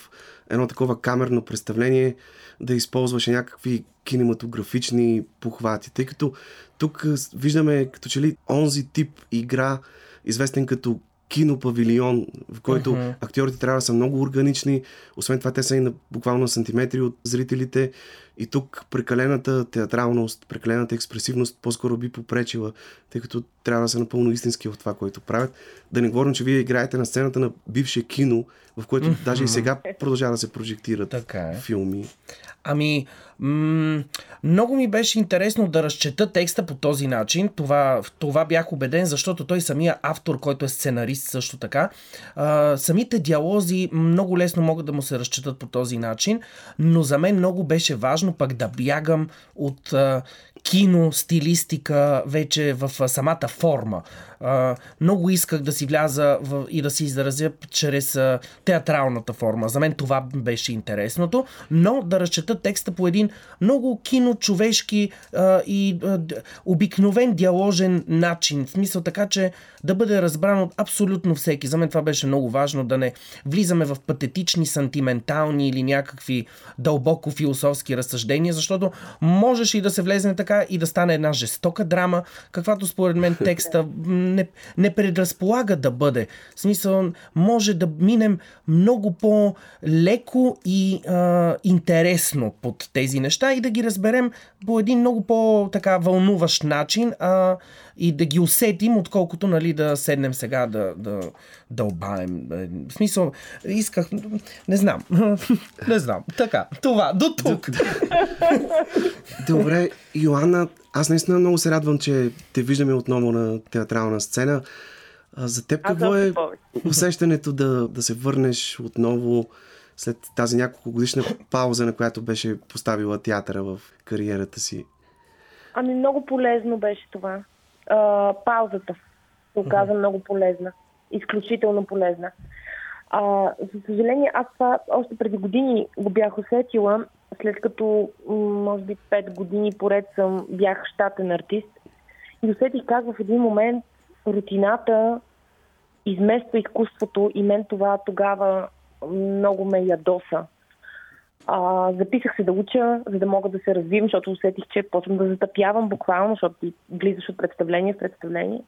едно такова камерно представление да използваш някакви кинематографични похвати? Тъй като тук виждаме като че ли онзи тип игра, известен като кинопавилион, в който Мгм. актьорите трябва да са много органични, освен това те са и на буквално сантиметри от зрителите и тук прекалената театралност, прекалената експресивност по-скоро би попречила, тъй като трябва да са напълно истински в това, което правят. Да не говорим, че вие играете на сцената на бивше кино, в което даже и сега продължава да се прожектират Така е. филми. Ами, м- много ми беше интересно да разчета текста по този начин. Това, това бях убеден, защото той самия автор, който е сценарист също така, а, самите диалози много лесно могат да му се разчетат по този начин, но за мен много беше важно пък да бягам от а, кино, стилистика, вече в а, самата форма. Много исках да си вляза в, и да си изразя чрез а, театралната форма. За мен това беше интересното, но да разчета текста по един много кино-човешки а, и а, обикновен диаложен начин. В смисъл така, че да бъде разбран от абсолютно всеки. За мен това беше много важно, да не влизаме в патетични, сантиментални или някакви дълбоко философски разсъждения, защото можеш и да се влезне така и да стане една жестока драма, каквато според мен текста не, не предразполага да бъде. В смисъл, може да минем много по-леко и а, интересно под тези неща и да ги разберем по един много по-така вълнуващ начин а, и да ги усетим, отколкото нали, да седнем сега да, да дълбаем. Е, В смисъл, исках... Не знам. не знам. Така, това, до тук. Добре, Йоанна, аз наистина много се радвам, че те виждаме отново на театрална сцена. А за теб какво е усещането да, да се върнеш отново след тази няколко годишна пауза, на която беше поставила театъра в кариерата си? Ами много полезно беше това. А, паузата се оказа много полезна. Изключително полезна. А, за съжаление, аз това още преди години го бях усетила, след като, може би, 5 години поред съм бях щатен артист. И усетих как в един момент рутината измества изкуството и мен това тогава много ме ядоса. А, записах се да уча, за да мога да се развивам, защото усетих, че почвам да затъпявам буквално, защото ти влизаш от представление в представление.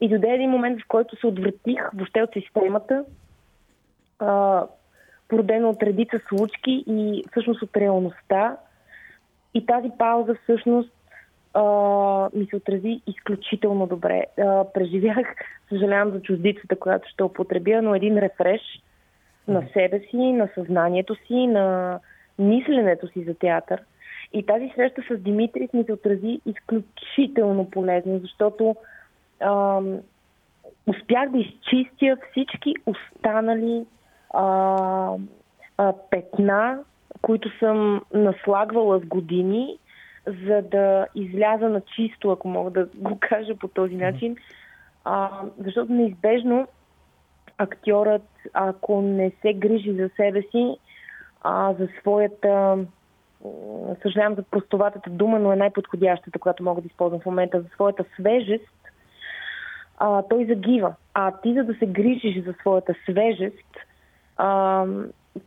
И дойде един момент, в който се отвратих въобще от системата, а, породено от редица случки и всъщност от реалността. И тази пауза всъщност а, ми се отрази изключително добре. А, преживях, съжалявам за чуждицата, която ще употребя, но един рефреш на себе си, на съзнанието си, на мисленето си за театър. И тази среща с Димитрис ми се отрази изключително полезно, защото ам, успях да изчистя всички останали а, а, петна, които съм наслагвала с години, за да изляза на чисто, ако мога да го кажа по този начин. А, защото неизбежно актьорът, ако не се грижи за себе си, а, за своята съжалявам за простоватата дума, но е най-подходящата, която мога да използвам в момента, за своята свежест, а, той загива. А ти, за да се грижиш за своята свежест, а,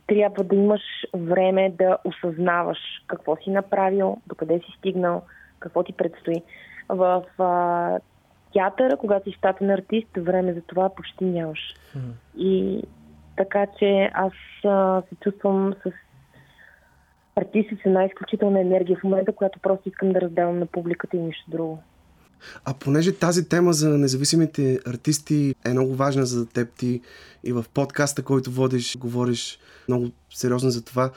трябва да имаш време да осъзнаваш какво си направил, докъде си стигнал, какво ти предстои. В а, театъра, когато си щатен артист, време за това почти нямаш. И така че аз а, се чувствам с артисти с една изключителна енергия в момента, която просто искам да раздавам на публиката и нищо друго. А понеже тази тема за независимите артисти е много важна за теб ти и в подкаста, който водиш, говориш много сериозно за това,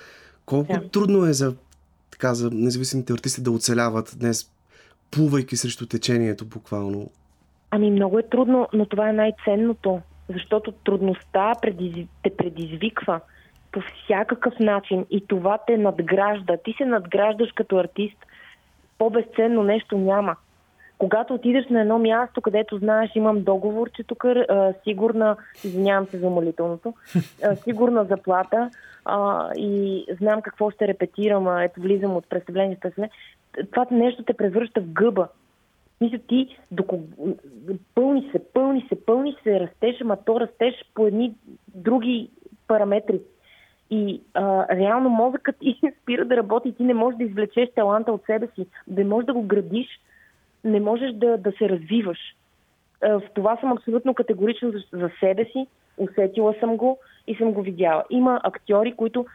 колко Да. трудно е за, така, за независимите артисти да оцеляват днес, плувайки срещу течението буквално? Ами много е трудно, но това е най-ценното, защото трудността предиз... те предизвиква по всякакъв начин и това те надгражда. Ти се надграждаш като артист, по-безценно нещо няма. Когато отидеш на едно място, където знаеш, имам договор, че тук е сигурна, извинявам се за молителното, а, сигурна заплата а, и знам какво ще репетирам, а, ето влизам от представление в това нещо те превръща в гъба. Мисля, ти доко... пълни се, пълни се, пълни се, растеш, ама то растеш по едни други параметри. И а, реално мозъкът ти спира да работи, ти не можеш да извлечеш таланта от себе си, не можеш да го градиш, не можеш да, да се развиваш. А, в това съм абсолютно категорична за, за себе си, усетила съм го и съм го видяла. Има актьори, които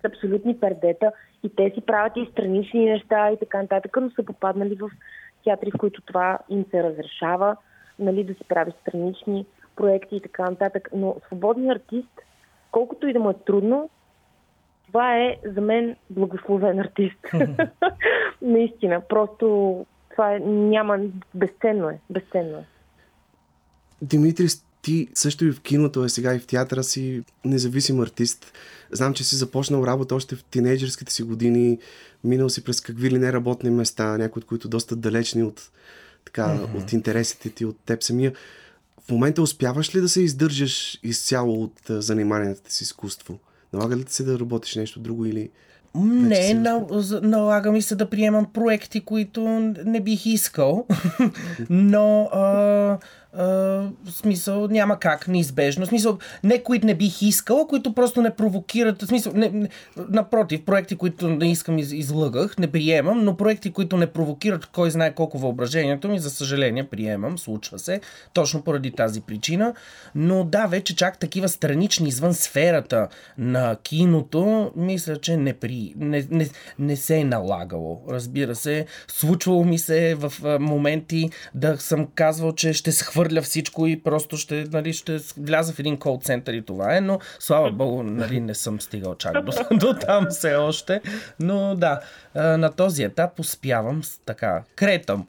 са абсолютни пердета и те си правят и странични неща и така нататък, но са попаднали в театри, в които това им се разрешава, нали, да си прави странични проекти и така нататък. Но свободен артист, колкото и да му е трудно, това е за мен благословен артист. Наистина, просто това е, няма, безценно е, безценно е. Димитри, ти също и в киното, а сега и в театъра си независим артист. Знам, че си започнал работа още в тинейджерските си години, минал си през какви ли не работни места, някои от които доста далечни от, така, mm-hmm. от интересите ти, от теб самия. В момента успяваш ли да се издържаш изцяло от заниманията си с изкуство? Налага ли ти се да работиш нещо друго или... Не, си на, за- налага ми се да приемам проекти, които не бих искал, но а, в смисъл няма как, неизбежно. В смисъл, не които не бих искал, а които просто не провокират. В смисъл, не, не, напротив, проекти, които не искам, из, излъгах, не приемам, но проекти, които не провокират кой знае колко въображението ми, за съжаление, приемам, случва се, точно поради тази причина. Но да, вече чак такива странични извън сферата на киното, мисля, че не, при, не, не, не се е налагало. Разбира се, случвало ми се в моменти да съм казвал, че ще схвърля всичко и просто ще, нали, ще вляза в един кол център и това е, но слава богу, нали, не съм стигал чак до, до там все още. Но да, на този етап успявам с- така, кретам.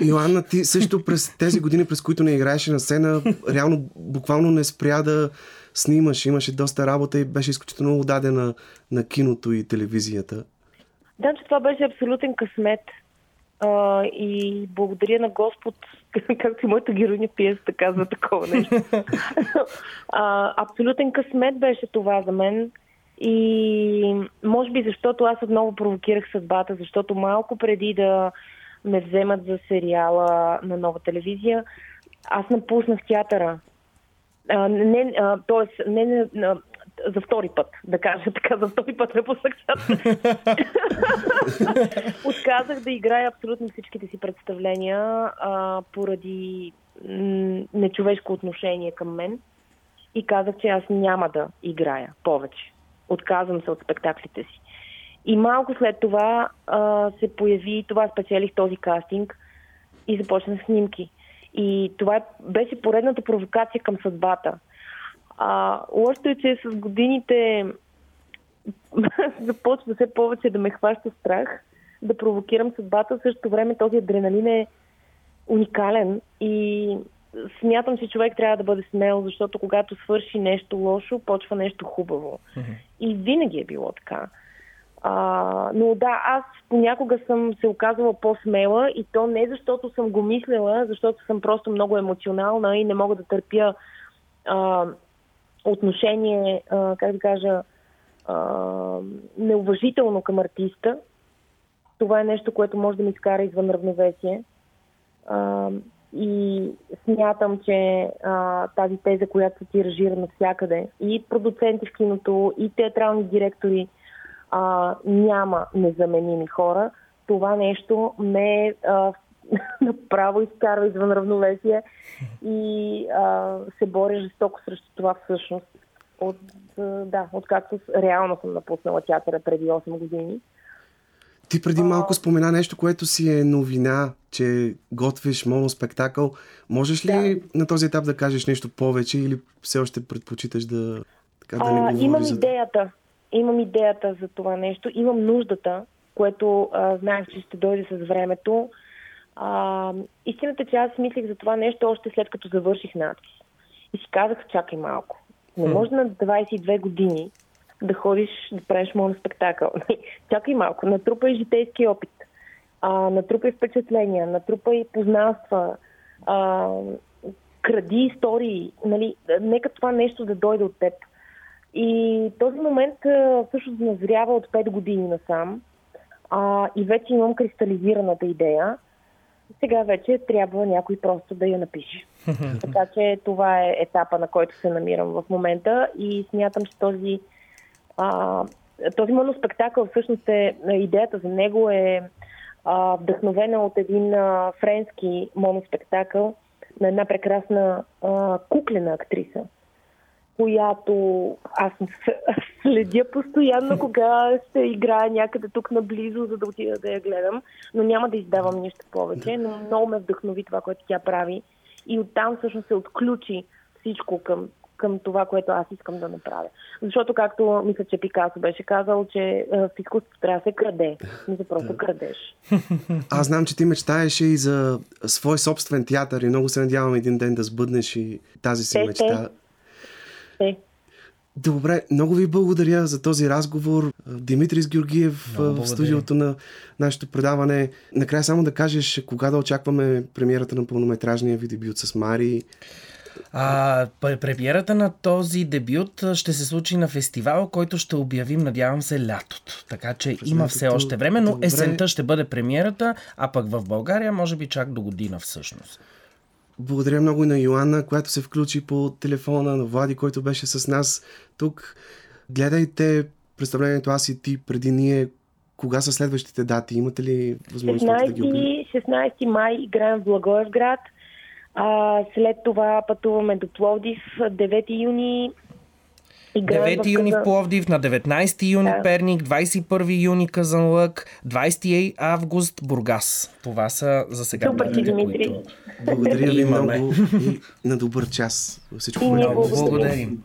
Йоанна, ти също през тези години, през които не играеше на сцена, реално буквално не спря да снимаш. Имаше доста работа и беше изключително отдадена на киното и телевизията. Да, че това беше абсолютен късмет. А, и благодаря на Господ, както и моята героиня пиеста казва такова нещо. а, абсолютен късмет беше това за мен. И може би защото аз отново провокирах съдбата, защото малко преди да ме вземат за сериала на нова телевизия, аз напуснах театъра. А, не, а, тоест, не, не, а, за втори път, да кажа така, за втори път напуснах театъра. Отказах да играя абсолютно всичките си представления а, поради м- нечовешко отношение към мен и казах, че аз няма да играя повече. Отказвам се от спектаклите си. И малко след това а, се появи, това спечелих този кастинг и започнах снимки. И това беше поредната провокация към съдбата. А, лошото е, че с годините започва все повече да ме хваща страх, да провокирам съдбата. В същото време този адреналин е уникален и смятам, че човек трябва да бъде смел, защото когато свърши нещо лошо, почва нещо хубаво. И винаги е било така. А, но да, аз понякога съм се оказала по-смела и то не защото съм го мислила, защото съм просто много емоционална и не мога да търпя а, отношение, как да кажа, неуважително към артиста. Това е нещо, което може да ми изкара извън равновесие. И смятам, че тази теза, която се тиражира навсякъде, и продуценти в киното, и театрални директори, няма незаменими хора. Това нещо ме а, направо изкарва извън равновесие и а, се боря жестоко срещу това всъщност. От, да, откакто реално съм напуснала театъра преди 8 години. Ти преди малко спомена нещо, което си е новина, че готвиш моноспектакъл. Можеш ли на този етап да кажеш нещо повече или все още предпочиташ да, така, да не А, говориш имам за идеята. Имам идеята за това нещо. Имам нуждата, което а, знаех, че ще дойде с времето. А, истината е, че аз си мислех за това нещо още след като завърших надпис. И си казах, чакай малко. Не може на 22 години да ходиш да правиш моноспектакъл. чакай малко. Натрупай житейски опит. А, натрупай впечатления, натрупай познанства. А, кради истории. Нали? Нека това нещо да дойде от теб. И този момент всъщност назрява от 5 години насам. А, и вече имам кристализираната идея. Сега вече трябва някой просто да я напише. Така че това е етапа, на който се намирам в момента и смятам, че този, а, този моноспектакъл всъщност е, идеята за него е а, вдъхновена от един а, френски моноспектакъл на една прекрасна а, куклена актриса, която аз следя постоянно, кога се играе някъде тук наблизо, за да отида да я гледам, но няма да издавам нищо повече, но много ме вдъхнови това, което тя прави и оттам всъщност се отключи всичко към, към това, което аз искам да направя. Защото, както мисля, че Пикасо беше казал, че е, в изкуството трябва да се краде, да просто крадеш. Аз знам, че ти мечтаеше и за свой собствен театър и много се надявам един ден да сбъднеш и тази си Те, мечта. Те. Добре, много ви благодаря за този разговор. Димитрис Георгиев в студиото на нашето предаване. Накрая само да кажеш кога да очакваме премиерата на пълнометражния ви дебют с Мари. А, пре- премиерата на този дебют ще се случи на фестивал, който ще обявим, надявам се, лятото. Така че има все още време, но добре. есента ще бъде премиерата, а пък в България може би чак до година всъщност. Благодаря много и на Йоанна, която се включи по телефона, на Влади, който беше с нас тук. Гледайте представлението Аз и ти преди ние. Кога са следващите дати? Имате ли възможност да ги обявите? 16, 16 май играем в Благоевград. А, след това пътуваме до Пловдив. 9 юни играем 9 в юни в. Пловдив, на 19 юни Да. Перник, 21 юни Казанлък, 20 август Бургас. Това са за сега Супер ти, Димитри. които Благодаря ви имаме. много и на добър час. Всичко, И благодарим.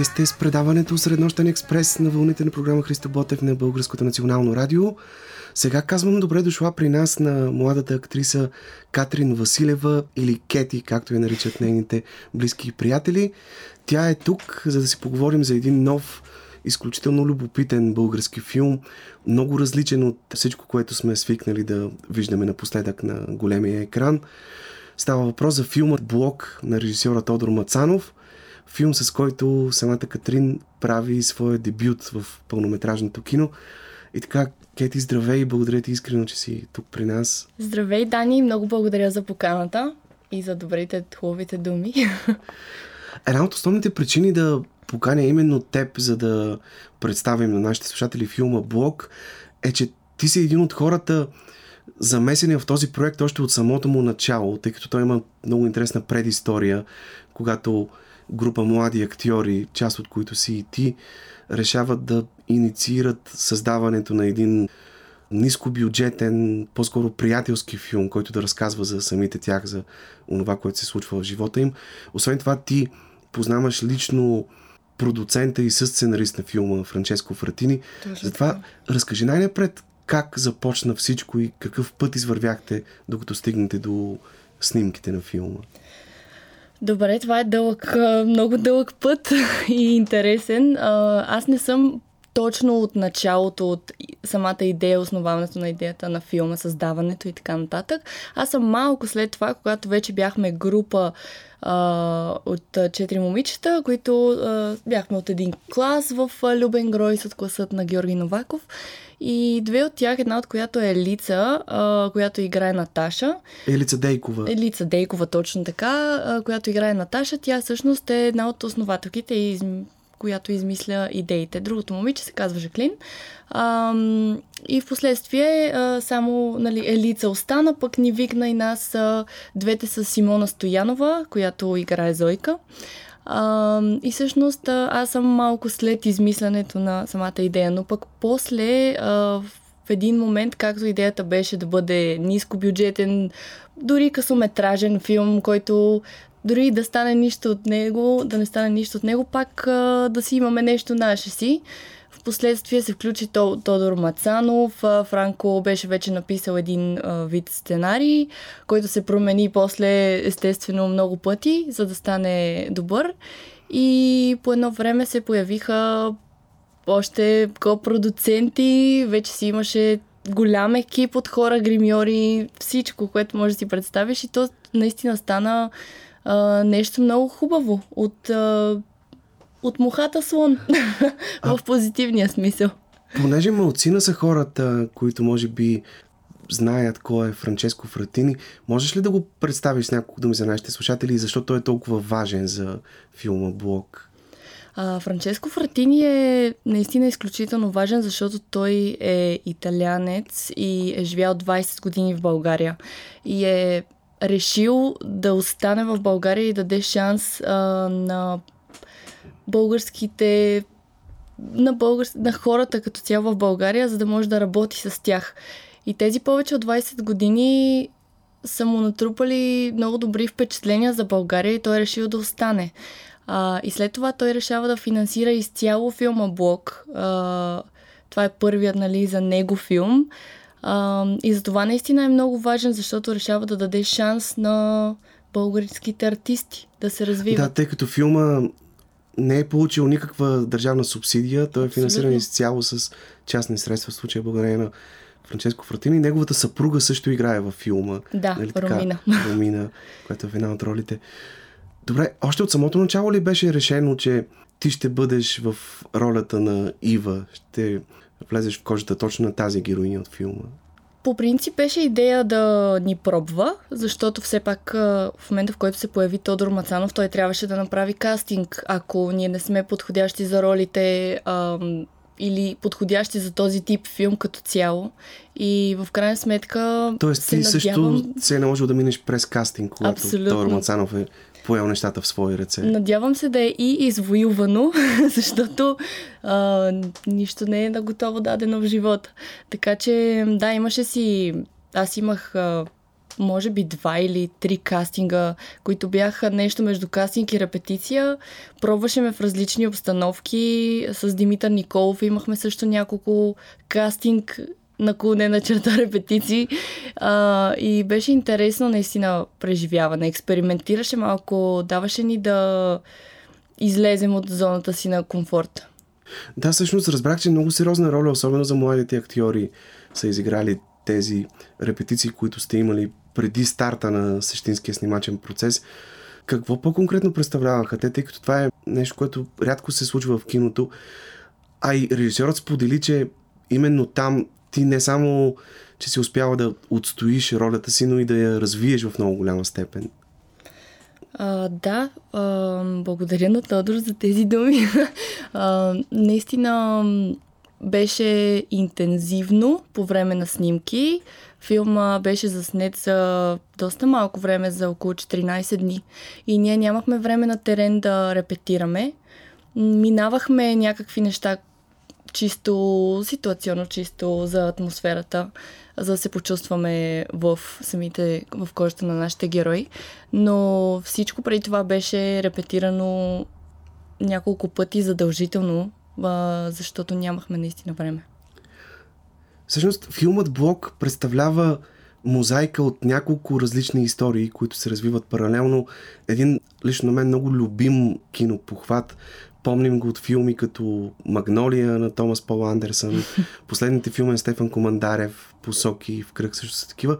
Вие сте с предаването Среднощен експрес на вълните на програма Христо Ботев на Българското национално радио. Сега казвам добре дошла при нас на младата актриса Катрин Василева или Кети, както я наричат нейните близки приятели. Тя е тук, за да си поговорим за един нов, изключително любопитен български филм, много различен от всичко, което сме свикнали да виждаме напоследък на големия екран. Става въпрос за филма Блок на режисьора Тодор Мацанов. Филм, с който самата Катрин прави своя дебют в пълнометражното кино. И така, Кети, здравей и благодаря ти искрено, че си тук при нас. Здравей, Дани, много благодаря за поканата и за добрите, хубавите думи. Една от основните причини да поканя именно теб, за да представим на нашите слушатели филма Блок, е, че ти си един от хората, замесени в този проект още от самото му начало, тъй като той има много интересна предистория, когато група млади актьори, част от които си и ти, решават да инициират създаването на един нискобюджетен, по-скоро приятелски филм, който да разказва за самите тях, за онова, което се случва в живота им. Освен това, ти познаваш лично продуцента и със сценарист на филма Франческо Фратини. Точно Затова така. разкажи най-напред как започна всичко и какъв път извървяхте, докато стигнете до снимките на филма. Добре, това е дълъг, много дълъг път и интересен. Аз не съм точно от началото, от самата идея, основаването на идеята на филма, създаването и така нататък. Аз съм малко след това, когато вече бяхме група а, от четири момичета, които а, бяхме от един клас в Любен Гройс от класът на Георги Новаков. И две от тях, една от която е Лица, а, която играе Наташа. Елица Дейкова. Елица Дейкова, точно така, а, която играе Наташа. Тя всъщност е една от основателките, и изм- която измисля идеите. Другото момиче се казва Жаклин. Ам, и в последствие а, само нали, Елица остана, пък ни викна и нас а, двете с Симона Стоянова, която играе Зойка. А, и всъщност аз съм малко след измислянето на самата идея, но пък после а, в един момент, както идеята беше да бъде нискобюджетен, дори късометражен филм, който дори да стане нищо от него, да не стане нищо от него, пак а, да си имаме нещо наше си. Впоследствие се включи То- Тодор Мацанов. Франко беше вече написал един вид сценарий, който се промени после естествено много пъти, за да стане добър. И по едно време се появиха още ко-продуценти, вече си имаше голям екип от хора, гримьори, всичко, което може да си представиш и то наистина стана а, нещо много хубаво от, а, от мухата слон в позитивния смисъл. Понеже малцина са хората, които може би знаят кой е Франческо Фратини, можеш ли да го представиш с няколко думи за нашите слушатели и защо той е толкова важен за филма Блок? А, Франческо Фратини е наистина изключително важен, защото той е италянец и е живял 20 години в България. И е решил да остане в България и да даде шанс а, на българските на, българ... на хората като цяло в България, за да може да работи с тях. И тези повече от 20 години са му натрупали много добри впечатления за България и той е решил да остане. А, и след това той решава да финансира изцяло филма Блок. А, това е първият нали, за него филм. А, и за това наистина е много важен, защото решава да даде шанс на българските артисти да се развиват. Да, тъй като филма не е получил никаква държавна субсидия, той е финансиран изцяло с частни средства, в случая благодарение на Франческо Фратини. Неговата съпруга също играе във филма. Да, Ромина. Ромина, която е в една от ролите. Добре, още от самото начало ли беше решено, че ти ще бъдеш в ролята на Ива, ще влезеш в кожата точно на тази героиня от филма? По принцип беше идея да ни пробва, защото все пак в момента, в който се появи Тодор Мацанов, той трябваше да направи кастинг. Ако ние не сме подходящи за ролите ам, или подходящи за този тип филм като цяло. И в крайна сметка Тоест се ти също надявам, се е наложил да минеш през кастинг, когато Абсолютно. Тодор Мацанов е поел нещата в свои ръце. Надявам се да е и извоювано, защото а, нищо не е на готово дадено в живота. Така че, да, имаше си... Аз имах а, може би два или три кастинга, които бяха нещо между кастинг и репетиция. Пробваше ме в различни обстановки. С Димитър Николов имахме също няколко кастинг наклонена черта репетиции. А, и беше интересно наистина преживяване. Експериментираше малко, даваше ни да излезем от зоната си на комфорт. Да, всъщност разбрах, че много сериозна роля, особено за младите актьори, са изиграли тези репетиции, които сте имали преди старта на същинския снимачен процес. Какво по-конкретно представляваха те, тъй като това е нещо, което рядко се случва в киното, а и режисьорът сподели, че именно там ти не само, че си успява да отстоиш ролята си, но и да я развиеш в много голяма степен. А, да, а, благодаря на Тодор за тези думи. а, наистина беше интензивно по време на снимки. Филма беше заснет за доста малко време, за около 14 дни. И ние нямахме време на терен да репетираме. Минавахме някакви неща, чисто ситуационно, чисто за атмосферата, за да се почувстваме в самите, в кожата на нашите герои. Но всичко преди това беше репетирано няколко пъти задължително, защото нямахме наистина време. Всъщност, филмът Блок представлява мозайка от няколко различни истории, които се развиват паралелно. Един лично на мен много любим кинопохват. Помним го от филми като Магнолия на Томас Пол Андерсън, последните филми на Стефан Командарев, Посоки в кръг също са такива.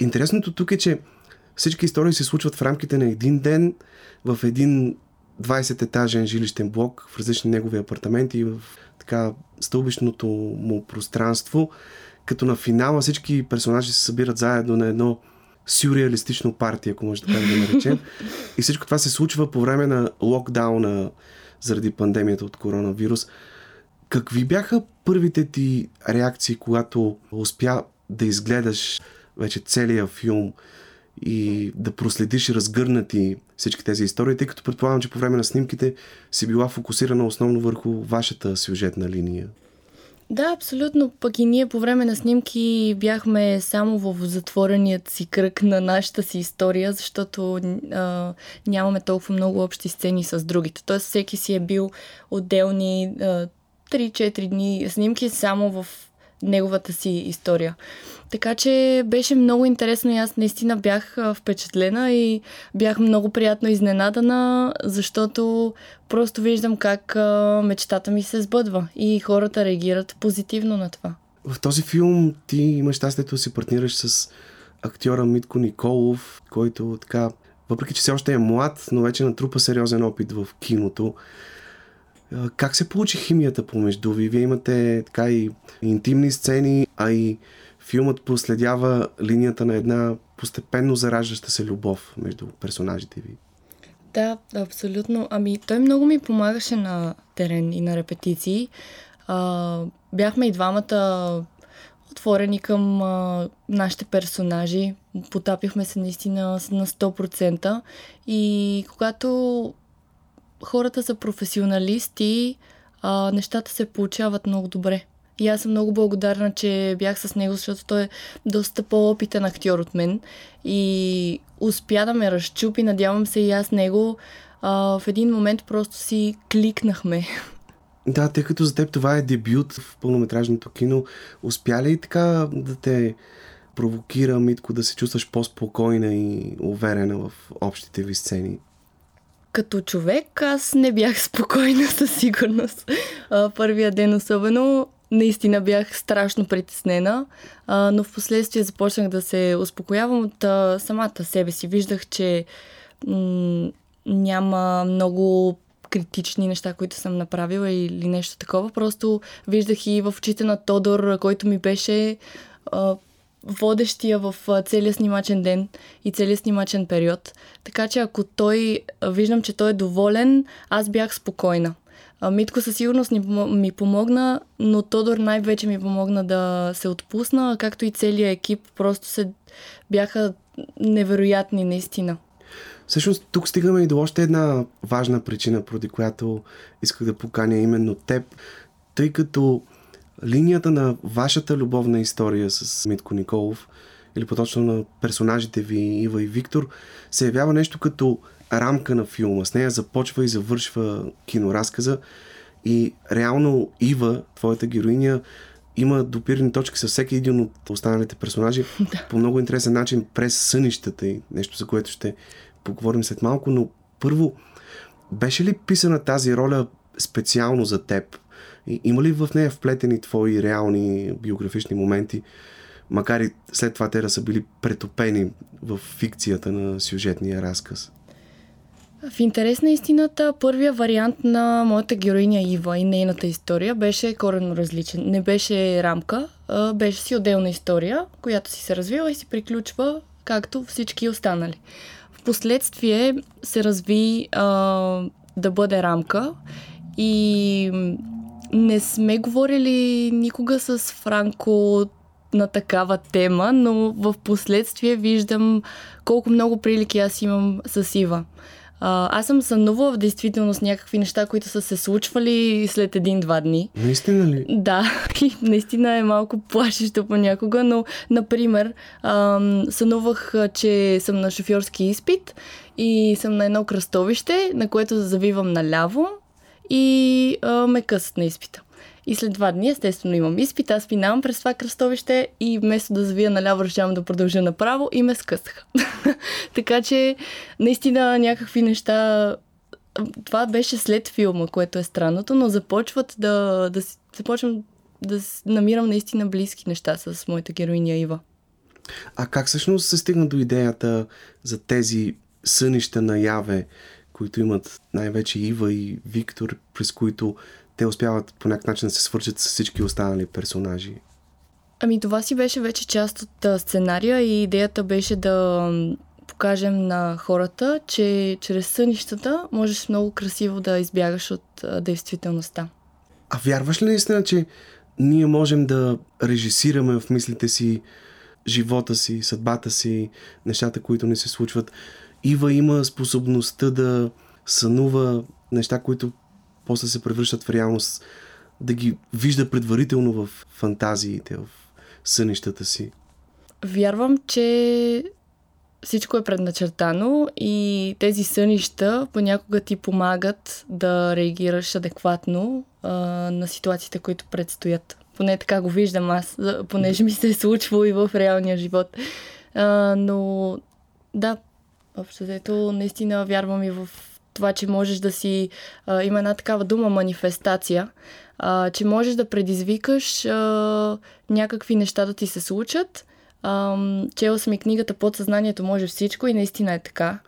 Интересното тук е, че всички истории се случват в рамките на един ден в един 20-етажен жилищен блок в различни негови апартаменти и в така стълбищното му пространство, като на финала всички персонажи се събират заедно на едно сюрреалистично парти, ако може така да наречем. И всичко това се случва по време на локдауна заради пандемията от коронавирус. Какви бяха първите ти реакции, когато успя да изгледаш вече целия филм и да проследиш разгърнати всички тези истории, тъй като предполагам, че по време на снимките си била фокусирана основно върху вашата сюжетна линия. Да, абсолютно. Пък и ние по време на снимки бяхме само в затвореният си кръг на нашата си история, защото а, нямаме толкова много общи сцени с другите. Тоест всеки си е бил отделни а, 3-4 дни снимки само в неговата си история. Така че беше много интересно и аз наистина бях впечатлена и бях много приятно изненадана, защото просто виждам как мечтата ми се сбъдва и хората реагират позитивно на това. В този филм ти имаш щастието да си партнираш с актьора Митко Николов, който така, въпреки че все още е млад, но вече натрупа сериозен опит в киното. Как се получи химията помежду ви? Вие имате така и интимни сцени, а и филмът проследява линията на една постепенно зараждаща се любов между персонажите ви. Да, абсолютно. Ами, той много ми помагаше на терен и на репетиции. А, бяхме и двамата отворени към а, нашите персонажи. Потапихме се наистина на 100%. И когато хората са професионалисти, а, нещата се получават много добре. И аз съм много благодарна, че бях с него, защото той е доста по-опитен актьор от мен и успя да ме разчупи. Надявам се и аз него. А, в един момент просто си кликнахме. Да, тъй като за теб това е дебют в пълнометражното кино, успя ли така да те провокира, Митко, да се чувстваш по-спокойна и уверена в общите ви сцени? Като човек аз не бях спокойна със сигурност. Първия ден особено наистина бях страшно притеснена, а, но в последствие започнах да се успокоявам от а, самата себе си. Виждах, че м- няма много критични неща, които съм направила или нещо такова. Просто виждах и в очите на Тодор, който ми беше а, водещия в целия снимачен ден и целия снимачен период. Така че ако той, виждам, че той е доволен, аз бях спокойна. Митко със сигурност ми помогна, но Тодор най-вече ми помогна да се отпусна, както и целият екип. Просто се бяха невероятни, наистина. Всъщност тук стигаме и до още една важна причина, поради която исках да поканя именно теб, тъй като линията на вашата любовна история с Митко Николов или по-точно на персонажите ви Ива и Виктор, се явява нещо като рамка на филма. С нея започва и завършва киноразказа и реално Ива, твоята героиня, има допирани точки с всеки един от останалите персонажи по много интересен начин през сънищата и нещо, за което ще поговорим след малко, но първо, беше ли писана тази роля специално за теб? И има ли в нея вплетени твои реални биографични моменти, макар и след това те да са били претопени в фикцията на сюжетния разказ? В интерес на истината, първия вариант на моята героиня Ива и нейната история беше коренно различен. Не беше рамка, а беше си отделна история, която си се развива и си приключва както всички останали. Впоследствие се разви а, да бъде рамка и не сме говорили никога с Франко на такава тема, но в последствие виждам колко много прилики аз имам с Ива. А, аз съм сънувала в действителност някакви неща, които са се случвали след един-два дни. Наистина ли? Да, и наистина е малко плашещо понякога, но, например, ам, сънувах, че съм на шофьорски изпит и съм на едно кръстовище, на което завивам наляво и а, ме късат на изпита. И след два дни, естествено, имам изпит, аз минавам през това кръстовище и вместо да завия наляво, решавам да продължа направо и ме скъсаха. така че, наистина, някакви неща... Това беше след филма, което е странното, но започват да, да започвам да намирам наистина близки неща с моята героиня Ива. А как всъщност се стигна до идеята за тези сънища на Яве, които имат най-вече Ива и Виктор, през които те успяват по някакъв начин да се свържат с всички останали персонажи? Ами това си беше вече част от сценария и идеята беше да покажем на хората, че чрез сънищата можеш много красиво да избягаш от действителността. А вярваш ли наистина, че ние можем да режисираме в мислите си живота си, съдбата си, нещата, които не се случват? Ива има способността да сънува неща, които после се превръщат в реалност, да ги вижда предварително в фантазиите, в сънищата си. Вярвам, че всичко е предначертано и тези сънища понякога ти помагат да реагираш адекватно а, на ситуациите, които предстоят. Поне така го виждам аз, понеже ми се е случвало и в реалния живот. А, но да, общо взето наистина вярвам и в това, че можеш да си... А, има една такава дума манифестация, а, че можеш да предизвикаш а, някакви неща да ти се случат. Чела съм и книгата Подсъзнанието може всичко и наистина е така.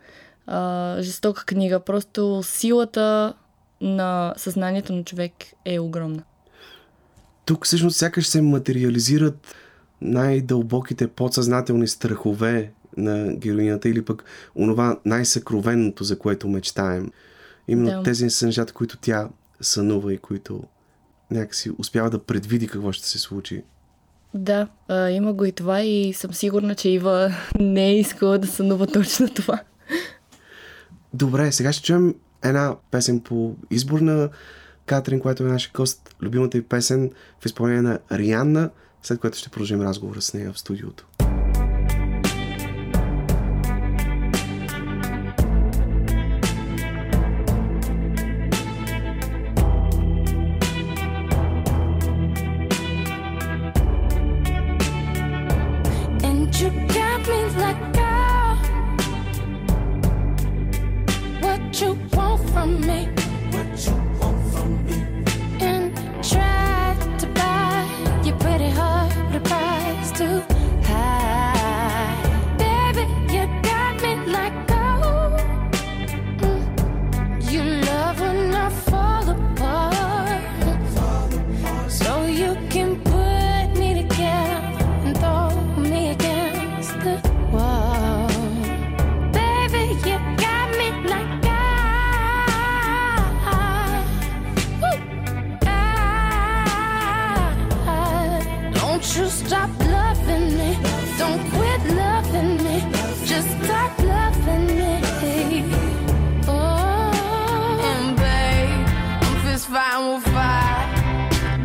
А, жестока книга. Просто силата на съзнанието на човек е огромна. Тук всъщност сякаш се материализират най-дълбоките подсъзнателни страхове на героинята или пък онова най-съкровенното, за което мечтаем. Именно Да. тези са нещата, които тя сънува и които някакси успява да предвиди какво ще се случи. Да, а, има го и това и съм сигурна, че Ива не е искала да сънува точно това. Добре, сега ще чуем една песен по избор на Катрин, която е нашия гост. Любимата ви песен в изпълнение на Рианна, след което ще продължим разговора с нея в студиото.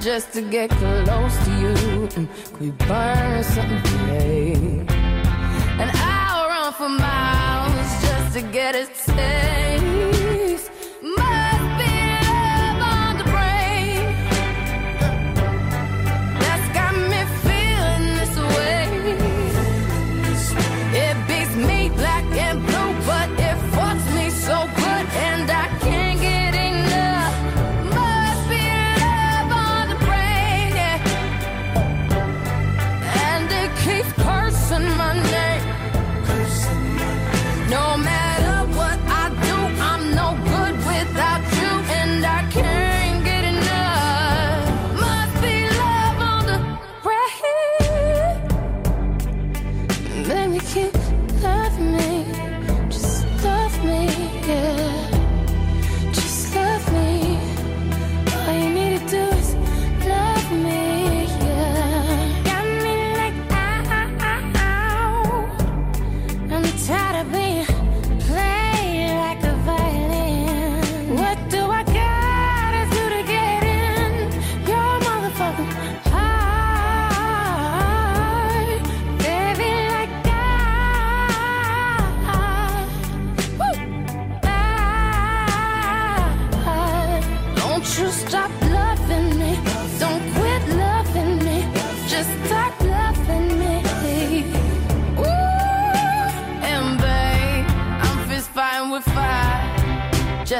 Just to get close to you. Could we burn something today? And I'll run for miles just to get a taste.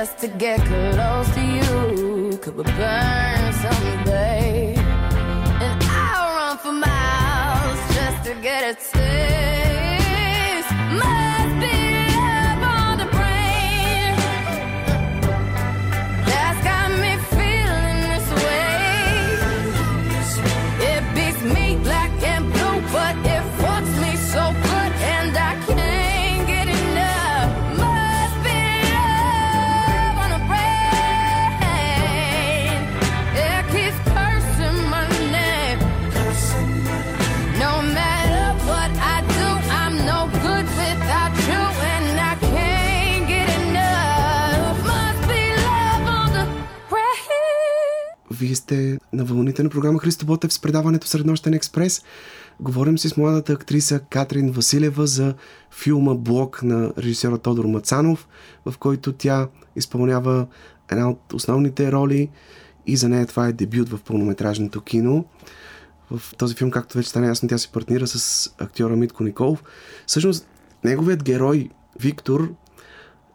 Just to get close to you. Could we burn Вие сте на вълните на програма Христо Ботев с предаването Среднощен експрес. Говорим си с младата актриса Катрин Василева за филма Блок на режисера Тодор Мацанов, в който тя изпълнява една от основните роли и за нея това е дебют в пълнометражното кино. В този филм, както вече стана ясно, тя се партнира с актьора Митко Николов. Всъщност, неговият герой Виктор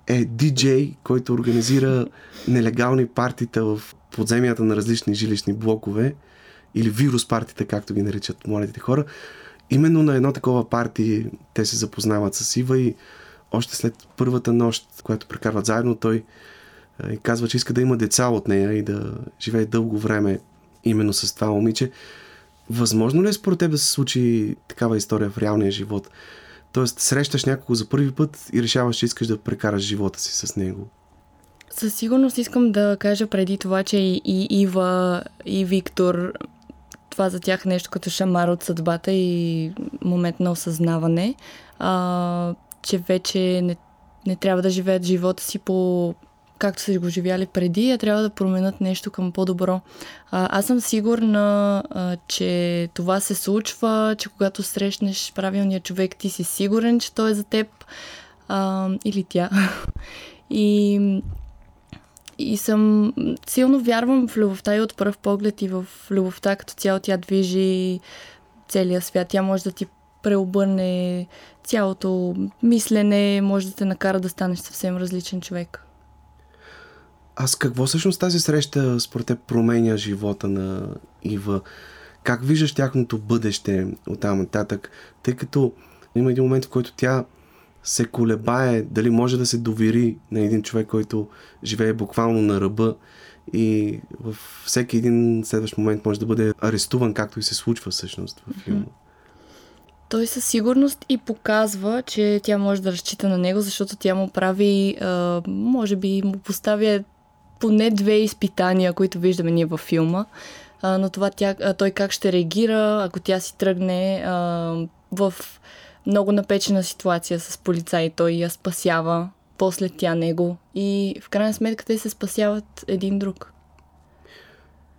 е диджей, който организира нелегални партита в подземията на различни жилищни блокове или вирус партита, както ги наричат младите хора. Именно на едно такова парти те се запознават с Ива и още след първата нощ, която прекарват заедно, той е, казва, че иска да има деца от нея и да живее дълго време именно с това момиче. Възможно ли е според теб да се случи такава история в реалния живот? Тоест, срещаш някого за първи път и решаваш, че искаш да прекараш живота си с него. Със сигурност искам да кажа преди това, че и, и Ива, и Виктор, това за тях е нещо като шамар от съдбата и момент на осъзнаване, а, че вече не, не трябва да живеят живота си по както са го живяли преди, а трябва да променят нещо към по-добро. А, аз съм сигурна, а, че това се случва, че когато срещнеш правилния човек, ти си сигурен, че той е за теб а, или тя. И и съм силно вярвам в любовта и от пръв поглед и в любовта като цяло тя движи целия свят. Тя може да ти преобърне цялото мислене, може да те накара да станеш съвсем различен човек. Аз какво всъщност тази среща според теб променя живота на Ива? Как виждаш тяхното бъдеще от там нататък? Тъй като има един момент, в който тя се колебае дали може да се довери на един човек, който живее буквално на ръба и в всеки един следващ момент може да бъде арестуван, както и се случва всъщност в филма. Той със сигурност и показва, че тя може да разчита на него, защото тя му прави, може би му поставя поне две изпитания, които виждаме ние във филма. А, но това тя, той как ще реагира, ако тя си тръгне в много напечена ситуация с полицай, той я спасява, после тя него и в крайна сметка те се спасяват един друг.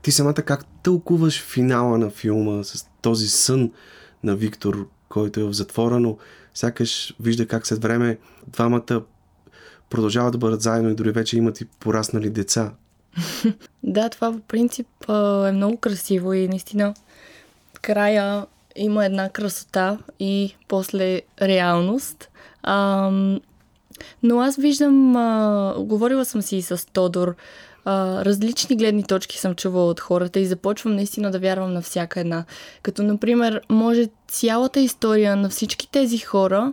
Ти самата как тълкуваш финала на филма с този сън на Виктор, който е в затвора, но сякаш вижда как след време двамата продължават да бъдат заедно и дори вече имат и пораснали деца. Да, това по принцип е много красиво и наистина края има една красота и после реалност. Ам, но аз виждам, а, говорила съм си и с Тодор, а, различни гледни точки съм чувала от хората и започвам наистина да вярвам на всяка една. Като, например, може цялата история на всички тези хора,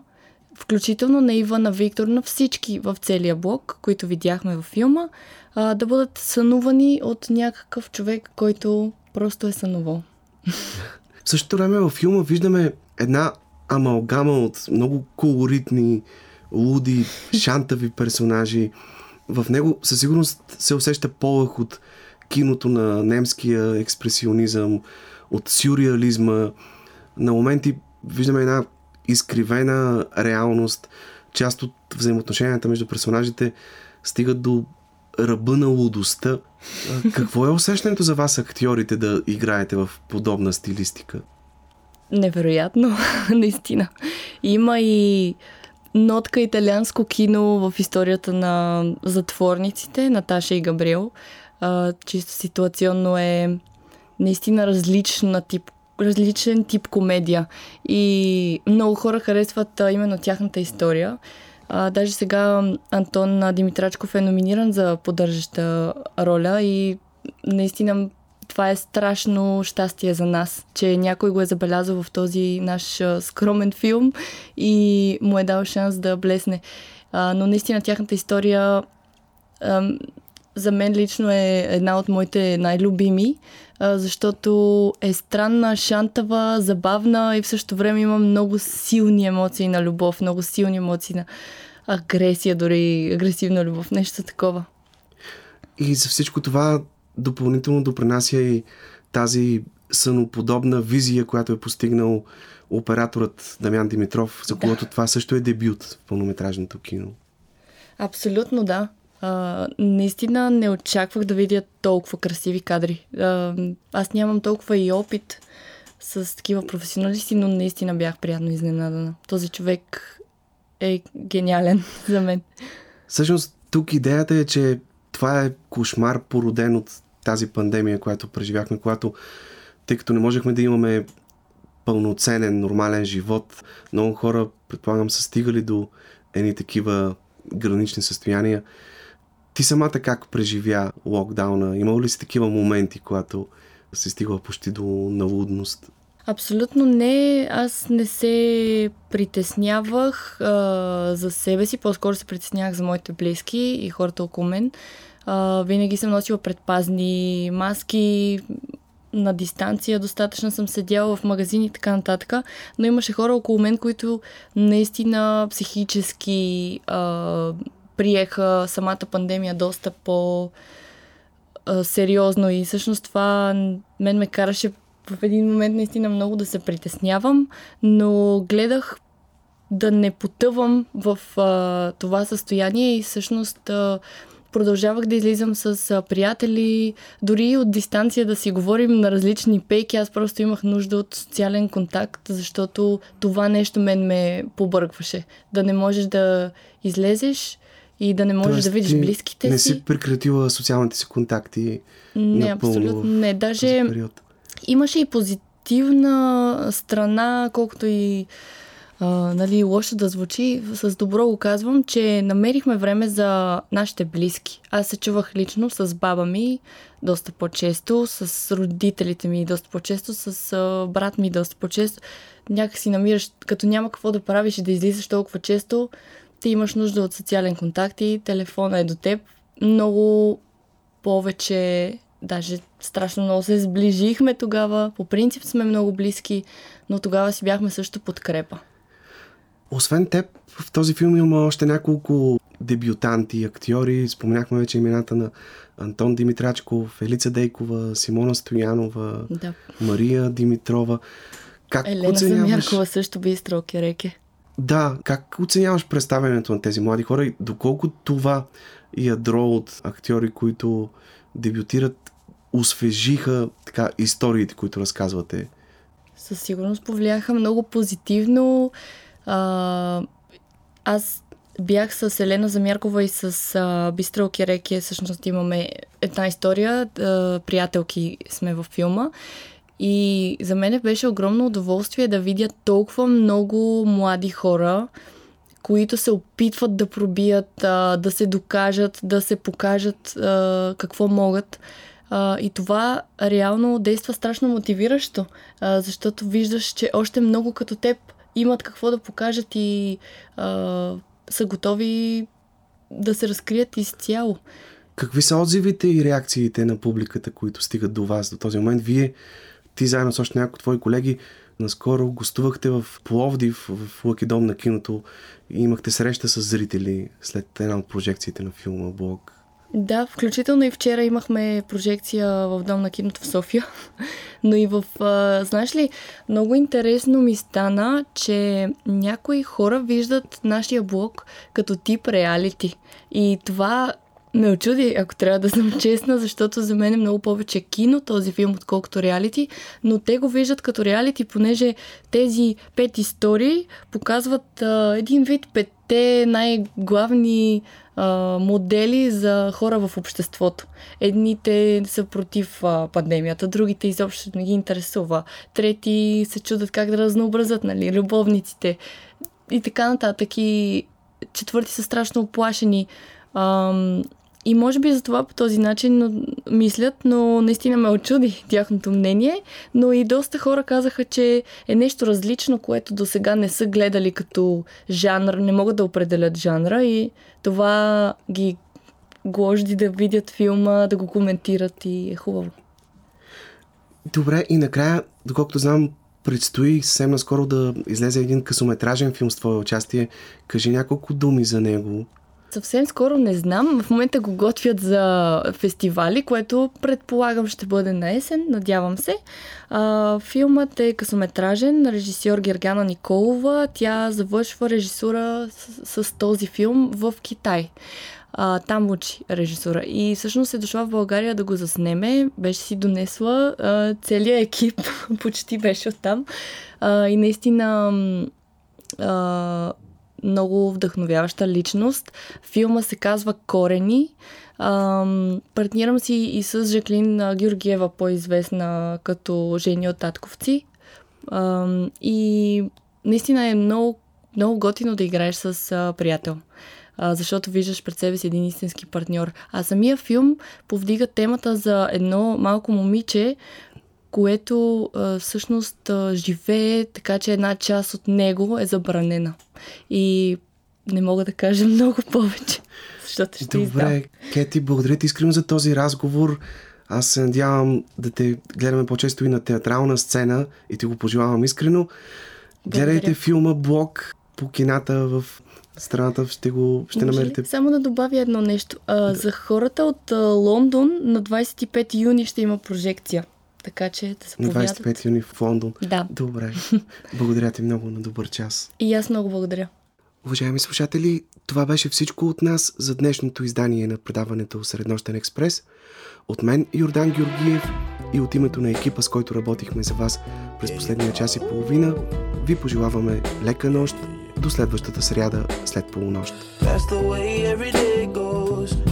включително на Ива, на Виктор, на всички в целия блок, които видяхме във филма, а, да бъдат сънувани от някакъв човек, който просто е сънувал. В същото време във филма виждаме една амалгама от много колоритни, луди, шантави персонажи. В него със сигурност се усеща полъх от киното на немския експресионизъм, от сюрреализма. На моменти виждаме една изкривена реалност. Част от взаимоотношенията между персонажите стигат до ръба на лудостта. Какво е усещането за вас, актьорите, да играете в подобна стилистика? Невероятно, наистина. Има и нотка италианско кино в историята на затворниците, Наташа и Габриел. А, чисто ситуационно е наистина различна тип, различен тип комедия. И много хора харесват а, именно тяхната история. А, даже сега Антон Димитрачков е номиниран за поддържаща роля и наистина това е страшно щастие за нас, че някой го е забелязал в този наш скромен филм и му е дал шанс да блесне. А, но наистина тяхната история за мен лично е една от моите най-любими, защото е странна, шантава, забавна и в същото време има много силни емоции на любов, много силни емоции на агресия, дори агресивна любов, нещо такова. И за всичко това допълнително допринася и тази съноподобна визия, която е постигнал операторът Дамян Димитров, за когото това също е дебют в пълнометражното кино. Абсолютно да. Наистина не очаквах да видя толкова красиви кадри. А, аз нямам толкова и опит с такива професионалисти, но наистина бях приятно изненадана. Този човек е гениален за мен. Всъщност, тук идеята е, че това е кошмар, породен от тази пандемия, която преживяхме, когато, тъй като не можехме да имаме пълноценен, нормален живот, много хора, предполагам, са стигали до едни такива гранични състояния. Ти самата как преживя локдауна? Имало ли си такива моменти, когато се стигала почти до налудност? Абсолютно не. Аз не се притеснявах а, за себе си, по-скоро се притеснявах за моите близки и хората около мен. А, винаги съм носила предпазни маски, на дистанция, достатъчно съм седяла в магазини и така нататък, но имаше хора около мен, които наистина психически а, приеха самата пандемия доста по сериозно и всъщност това мен ме караше в един момент наистина много да се притеснявам, но гледах да не потъвам в а, това състояние и всъщност а, продължавах да излизам с а, приятели, дори от дистанция да си говорим на различни пейки. Аз просто имах нужда от социален контакт, защото това нещо мен ме побъркваше. Да не можеш да излезеш и да не можеш Тоест, да видиш близките не си. си прекратила социалните си контакти Не, напълно абсолютно не. Даже имаше и позитивна страна, колкото и а, нали, лошо да звучи, с добро го казвам, че намерихме време за нашите близки. Аз се чувах лично с баба ми доста по-често, с родителите ми доста по-често, с а, брат ми доста по-често. Някак си намираш, като няма какво да правиш и да излизаш толкова често, ти имаш нужда от социален контакт и телефона е до теб. Много повече, даже страшно много се сближихме тогава. По принцип сме много близки, но тогава си бяхме също подкрепа. Освен теб, в този филм има още няколко дебютанти, актьори. Спомняхме вече имената на Антон Димитрачков, Елица Дейкова, Симона Стоянова, Да. Мария Димитрова. Как Елена оценяваш... Замяркова също би стрелки реке. Да, как оценяваш представянето на тези млади хора и доколко това ядро от актьори, които дебютират, освежиха така историите, които разказвате? със сигурност повлияха много позитивно. А, аз бях с Елена Замяркова и с а, Бистрал Кереке. Всъщност имаме една история. А, приятелки сме във филма. И за мен беше огромно удоволствие да видя толкова много млади хора, които се опитват да пробият, да се докажат, да се покажат какво могат. И това реално действа страшно мотивиращо, защото виждаш, че още много като теб имат какво да покажат и са готови да се разкрият изцяло. Какви са отзивите и реакциите на публиката, които стигат до вас до този момент? Вие, ти заедно с още някои твои колеги, наскоро гостувахте в Пловдив, в Лъки дом на киното и имахте среща с зрители след една от прожекциите на филма Блок. Да, включително и вчера имахме прожекция в Дом на киното в София. Но и в... А, знаеш ли, много интересно ми стана, че някои хора виждат нашия блог като тип реалити. И това ме очуди, ако трябва да съм честна, защото за мен е много повече кино този филм, отколкото реалити, но те го виждат като реалити, понеже тези пет истории показват а, един вид петте най-главни а, модели за хора в обществото. Едните са против а, пандемията, другите изобщо не ги интересува, трети се чудят как да разнообразят, нали, любовниците и така нататък. И четвърти са страшно оплашени. Ам, и може би за това по този начин мислят, но наистина ме очуди тяхното мнение. Но и доста хора казаха, че е нещо различно, което до сега не са гледали като жанр, не могат да определят жанра и това ги гложди да видят филма, да го коментират и е хубаво. Добре, и накрая, доколкото знам, предстои съвсем наскоро да излезе един късометражен филм с твое участие. Кажи няколко думи за него. Съвсем скоро не знам. В момента го готвят за фестивали, което предполагам ще бъде на есен, надявам се. А, филмът е късометражен режисьор Гергана Николова. Тя завършва режисура с, с този филм в Китай. А, там учи режисура. И всъщност е дошла в България да го заснеме. Беше си донесла а, целият екип, почти беше оттам. А, и наистина а, много вдъхновяваща личност. Филма се казва Корени. Ам, партнирам си и с Жаклин Георгиева, по-известна като Жени от Татковци. Ам, и наистина е много, много готино да играеш с а, приятел. А, защото виждаш пред себе си един истински партньор. А самия филм повдига темата за едно малко момиче, което а, всъщност а, живее така, че една част от него е забранена. И не мога да кажа много повече, защото ще издам. Добре, Кети, благодаря ти искрено за този разговор. Аз се надявам да те гледаме по-често и на театрална сцена и ти го пожелавам искрено. Гледайте Благодаря. филма Блок по кината в страната, ще го ще Може ли намерите. Само да добавя едно нещо. А, за хората от а, Лондон на 25 юни ще има прожекция. Така че да се На повядат. 25 юни в Лондон. Да. Добре. Благодаря ти много на добър час. И аз много благодаря. Уважаеми слушатели, това беше всичко от нас за днешното издание на предаването Среднощен експрес. От мен Йордан Георгиев и от името на екипа, с който работихме за вас през последния час и половина, ви пожелаваме лека нощ до следващата сряда след полунощ.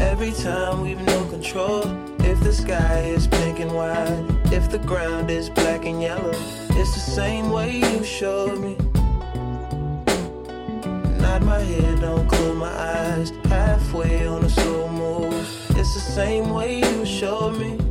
Every time we've no control. If the sky is pink and white, if the ground is black and yellow, it's the same way you showed me. Nod my head, don't close my eyes. Halfway on a slow move. It's the same way you showed me.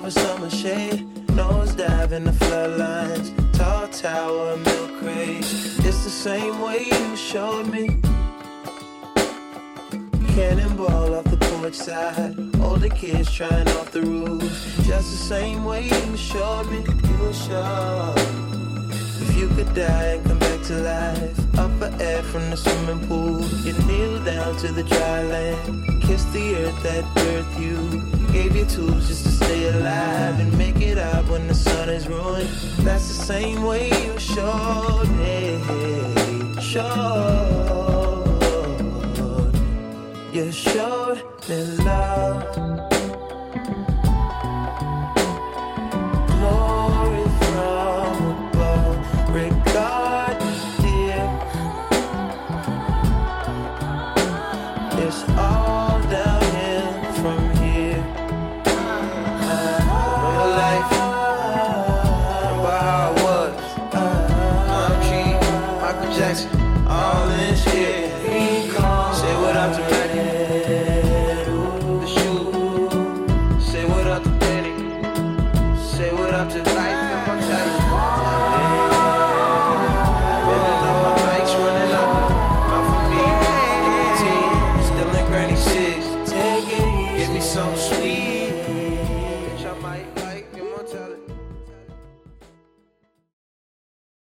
Of a summer shade. Nose dive in the floodlines. Tall tower, milk craze. It's the same way you showed me. Cannonball off the porch side. Older kids trying off the roof. Just the same way you showed me. You were sure. If you could die and come back to life, up for air from the swimming pool, you kneel down to the dry land, kiss the earth that birthed you, gave you tools just to stay alive and make it out when the sun is ruined. That's the same way you showed me, showed, you showed me love.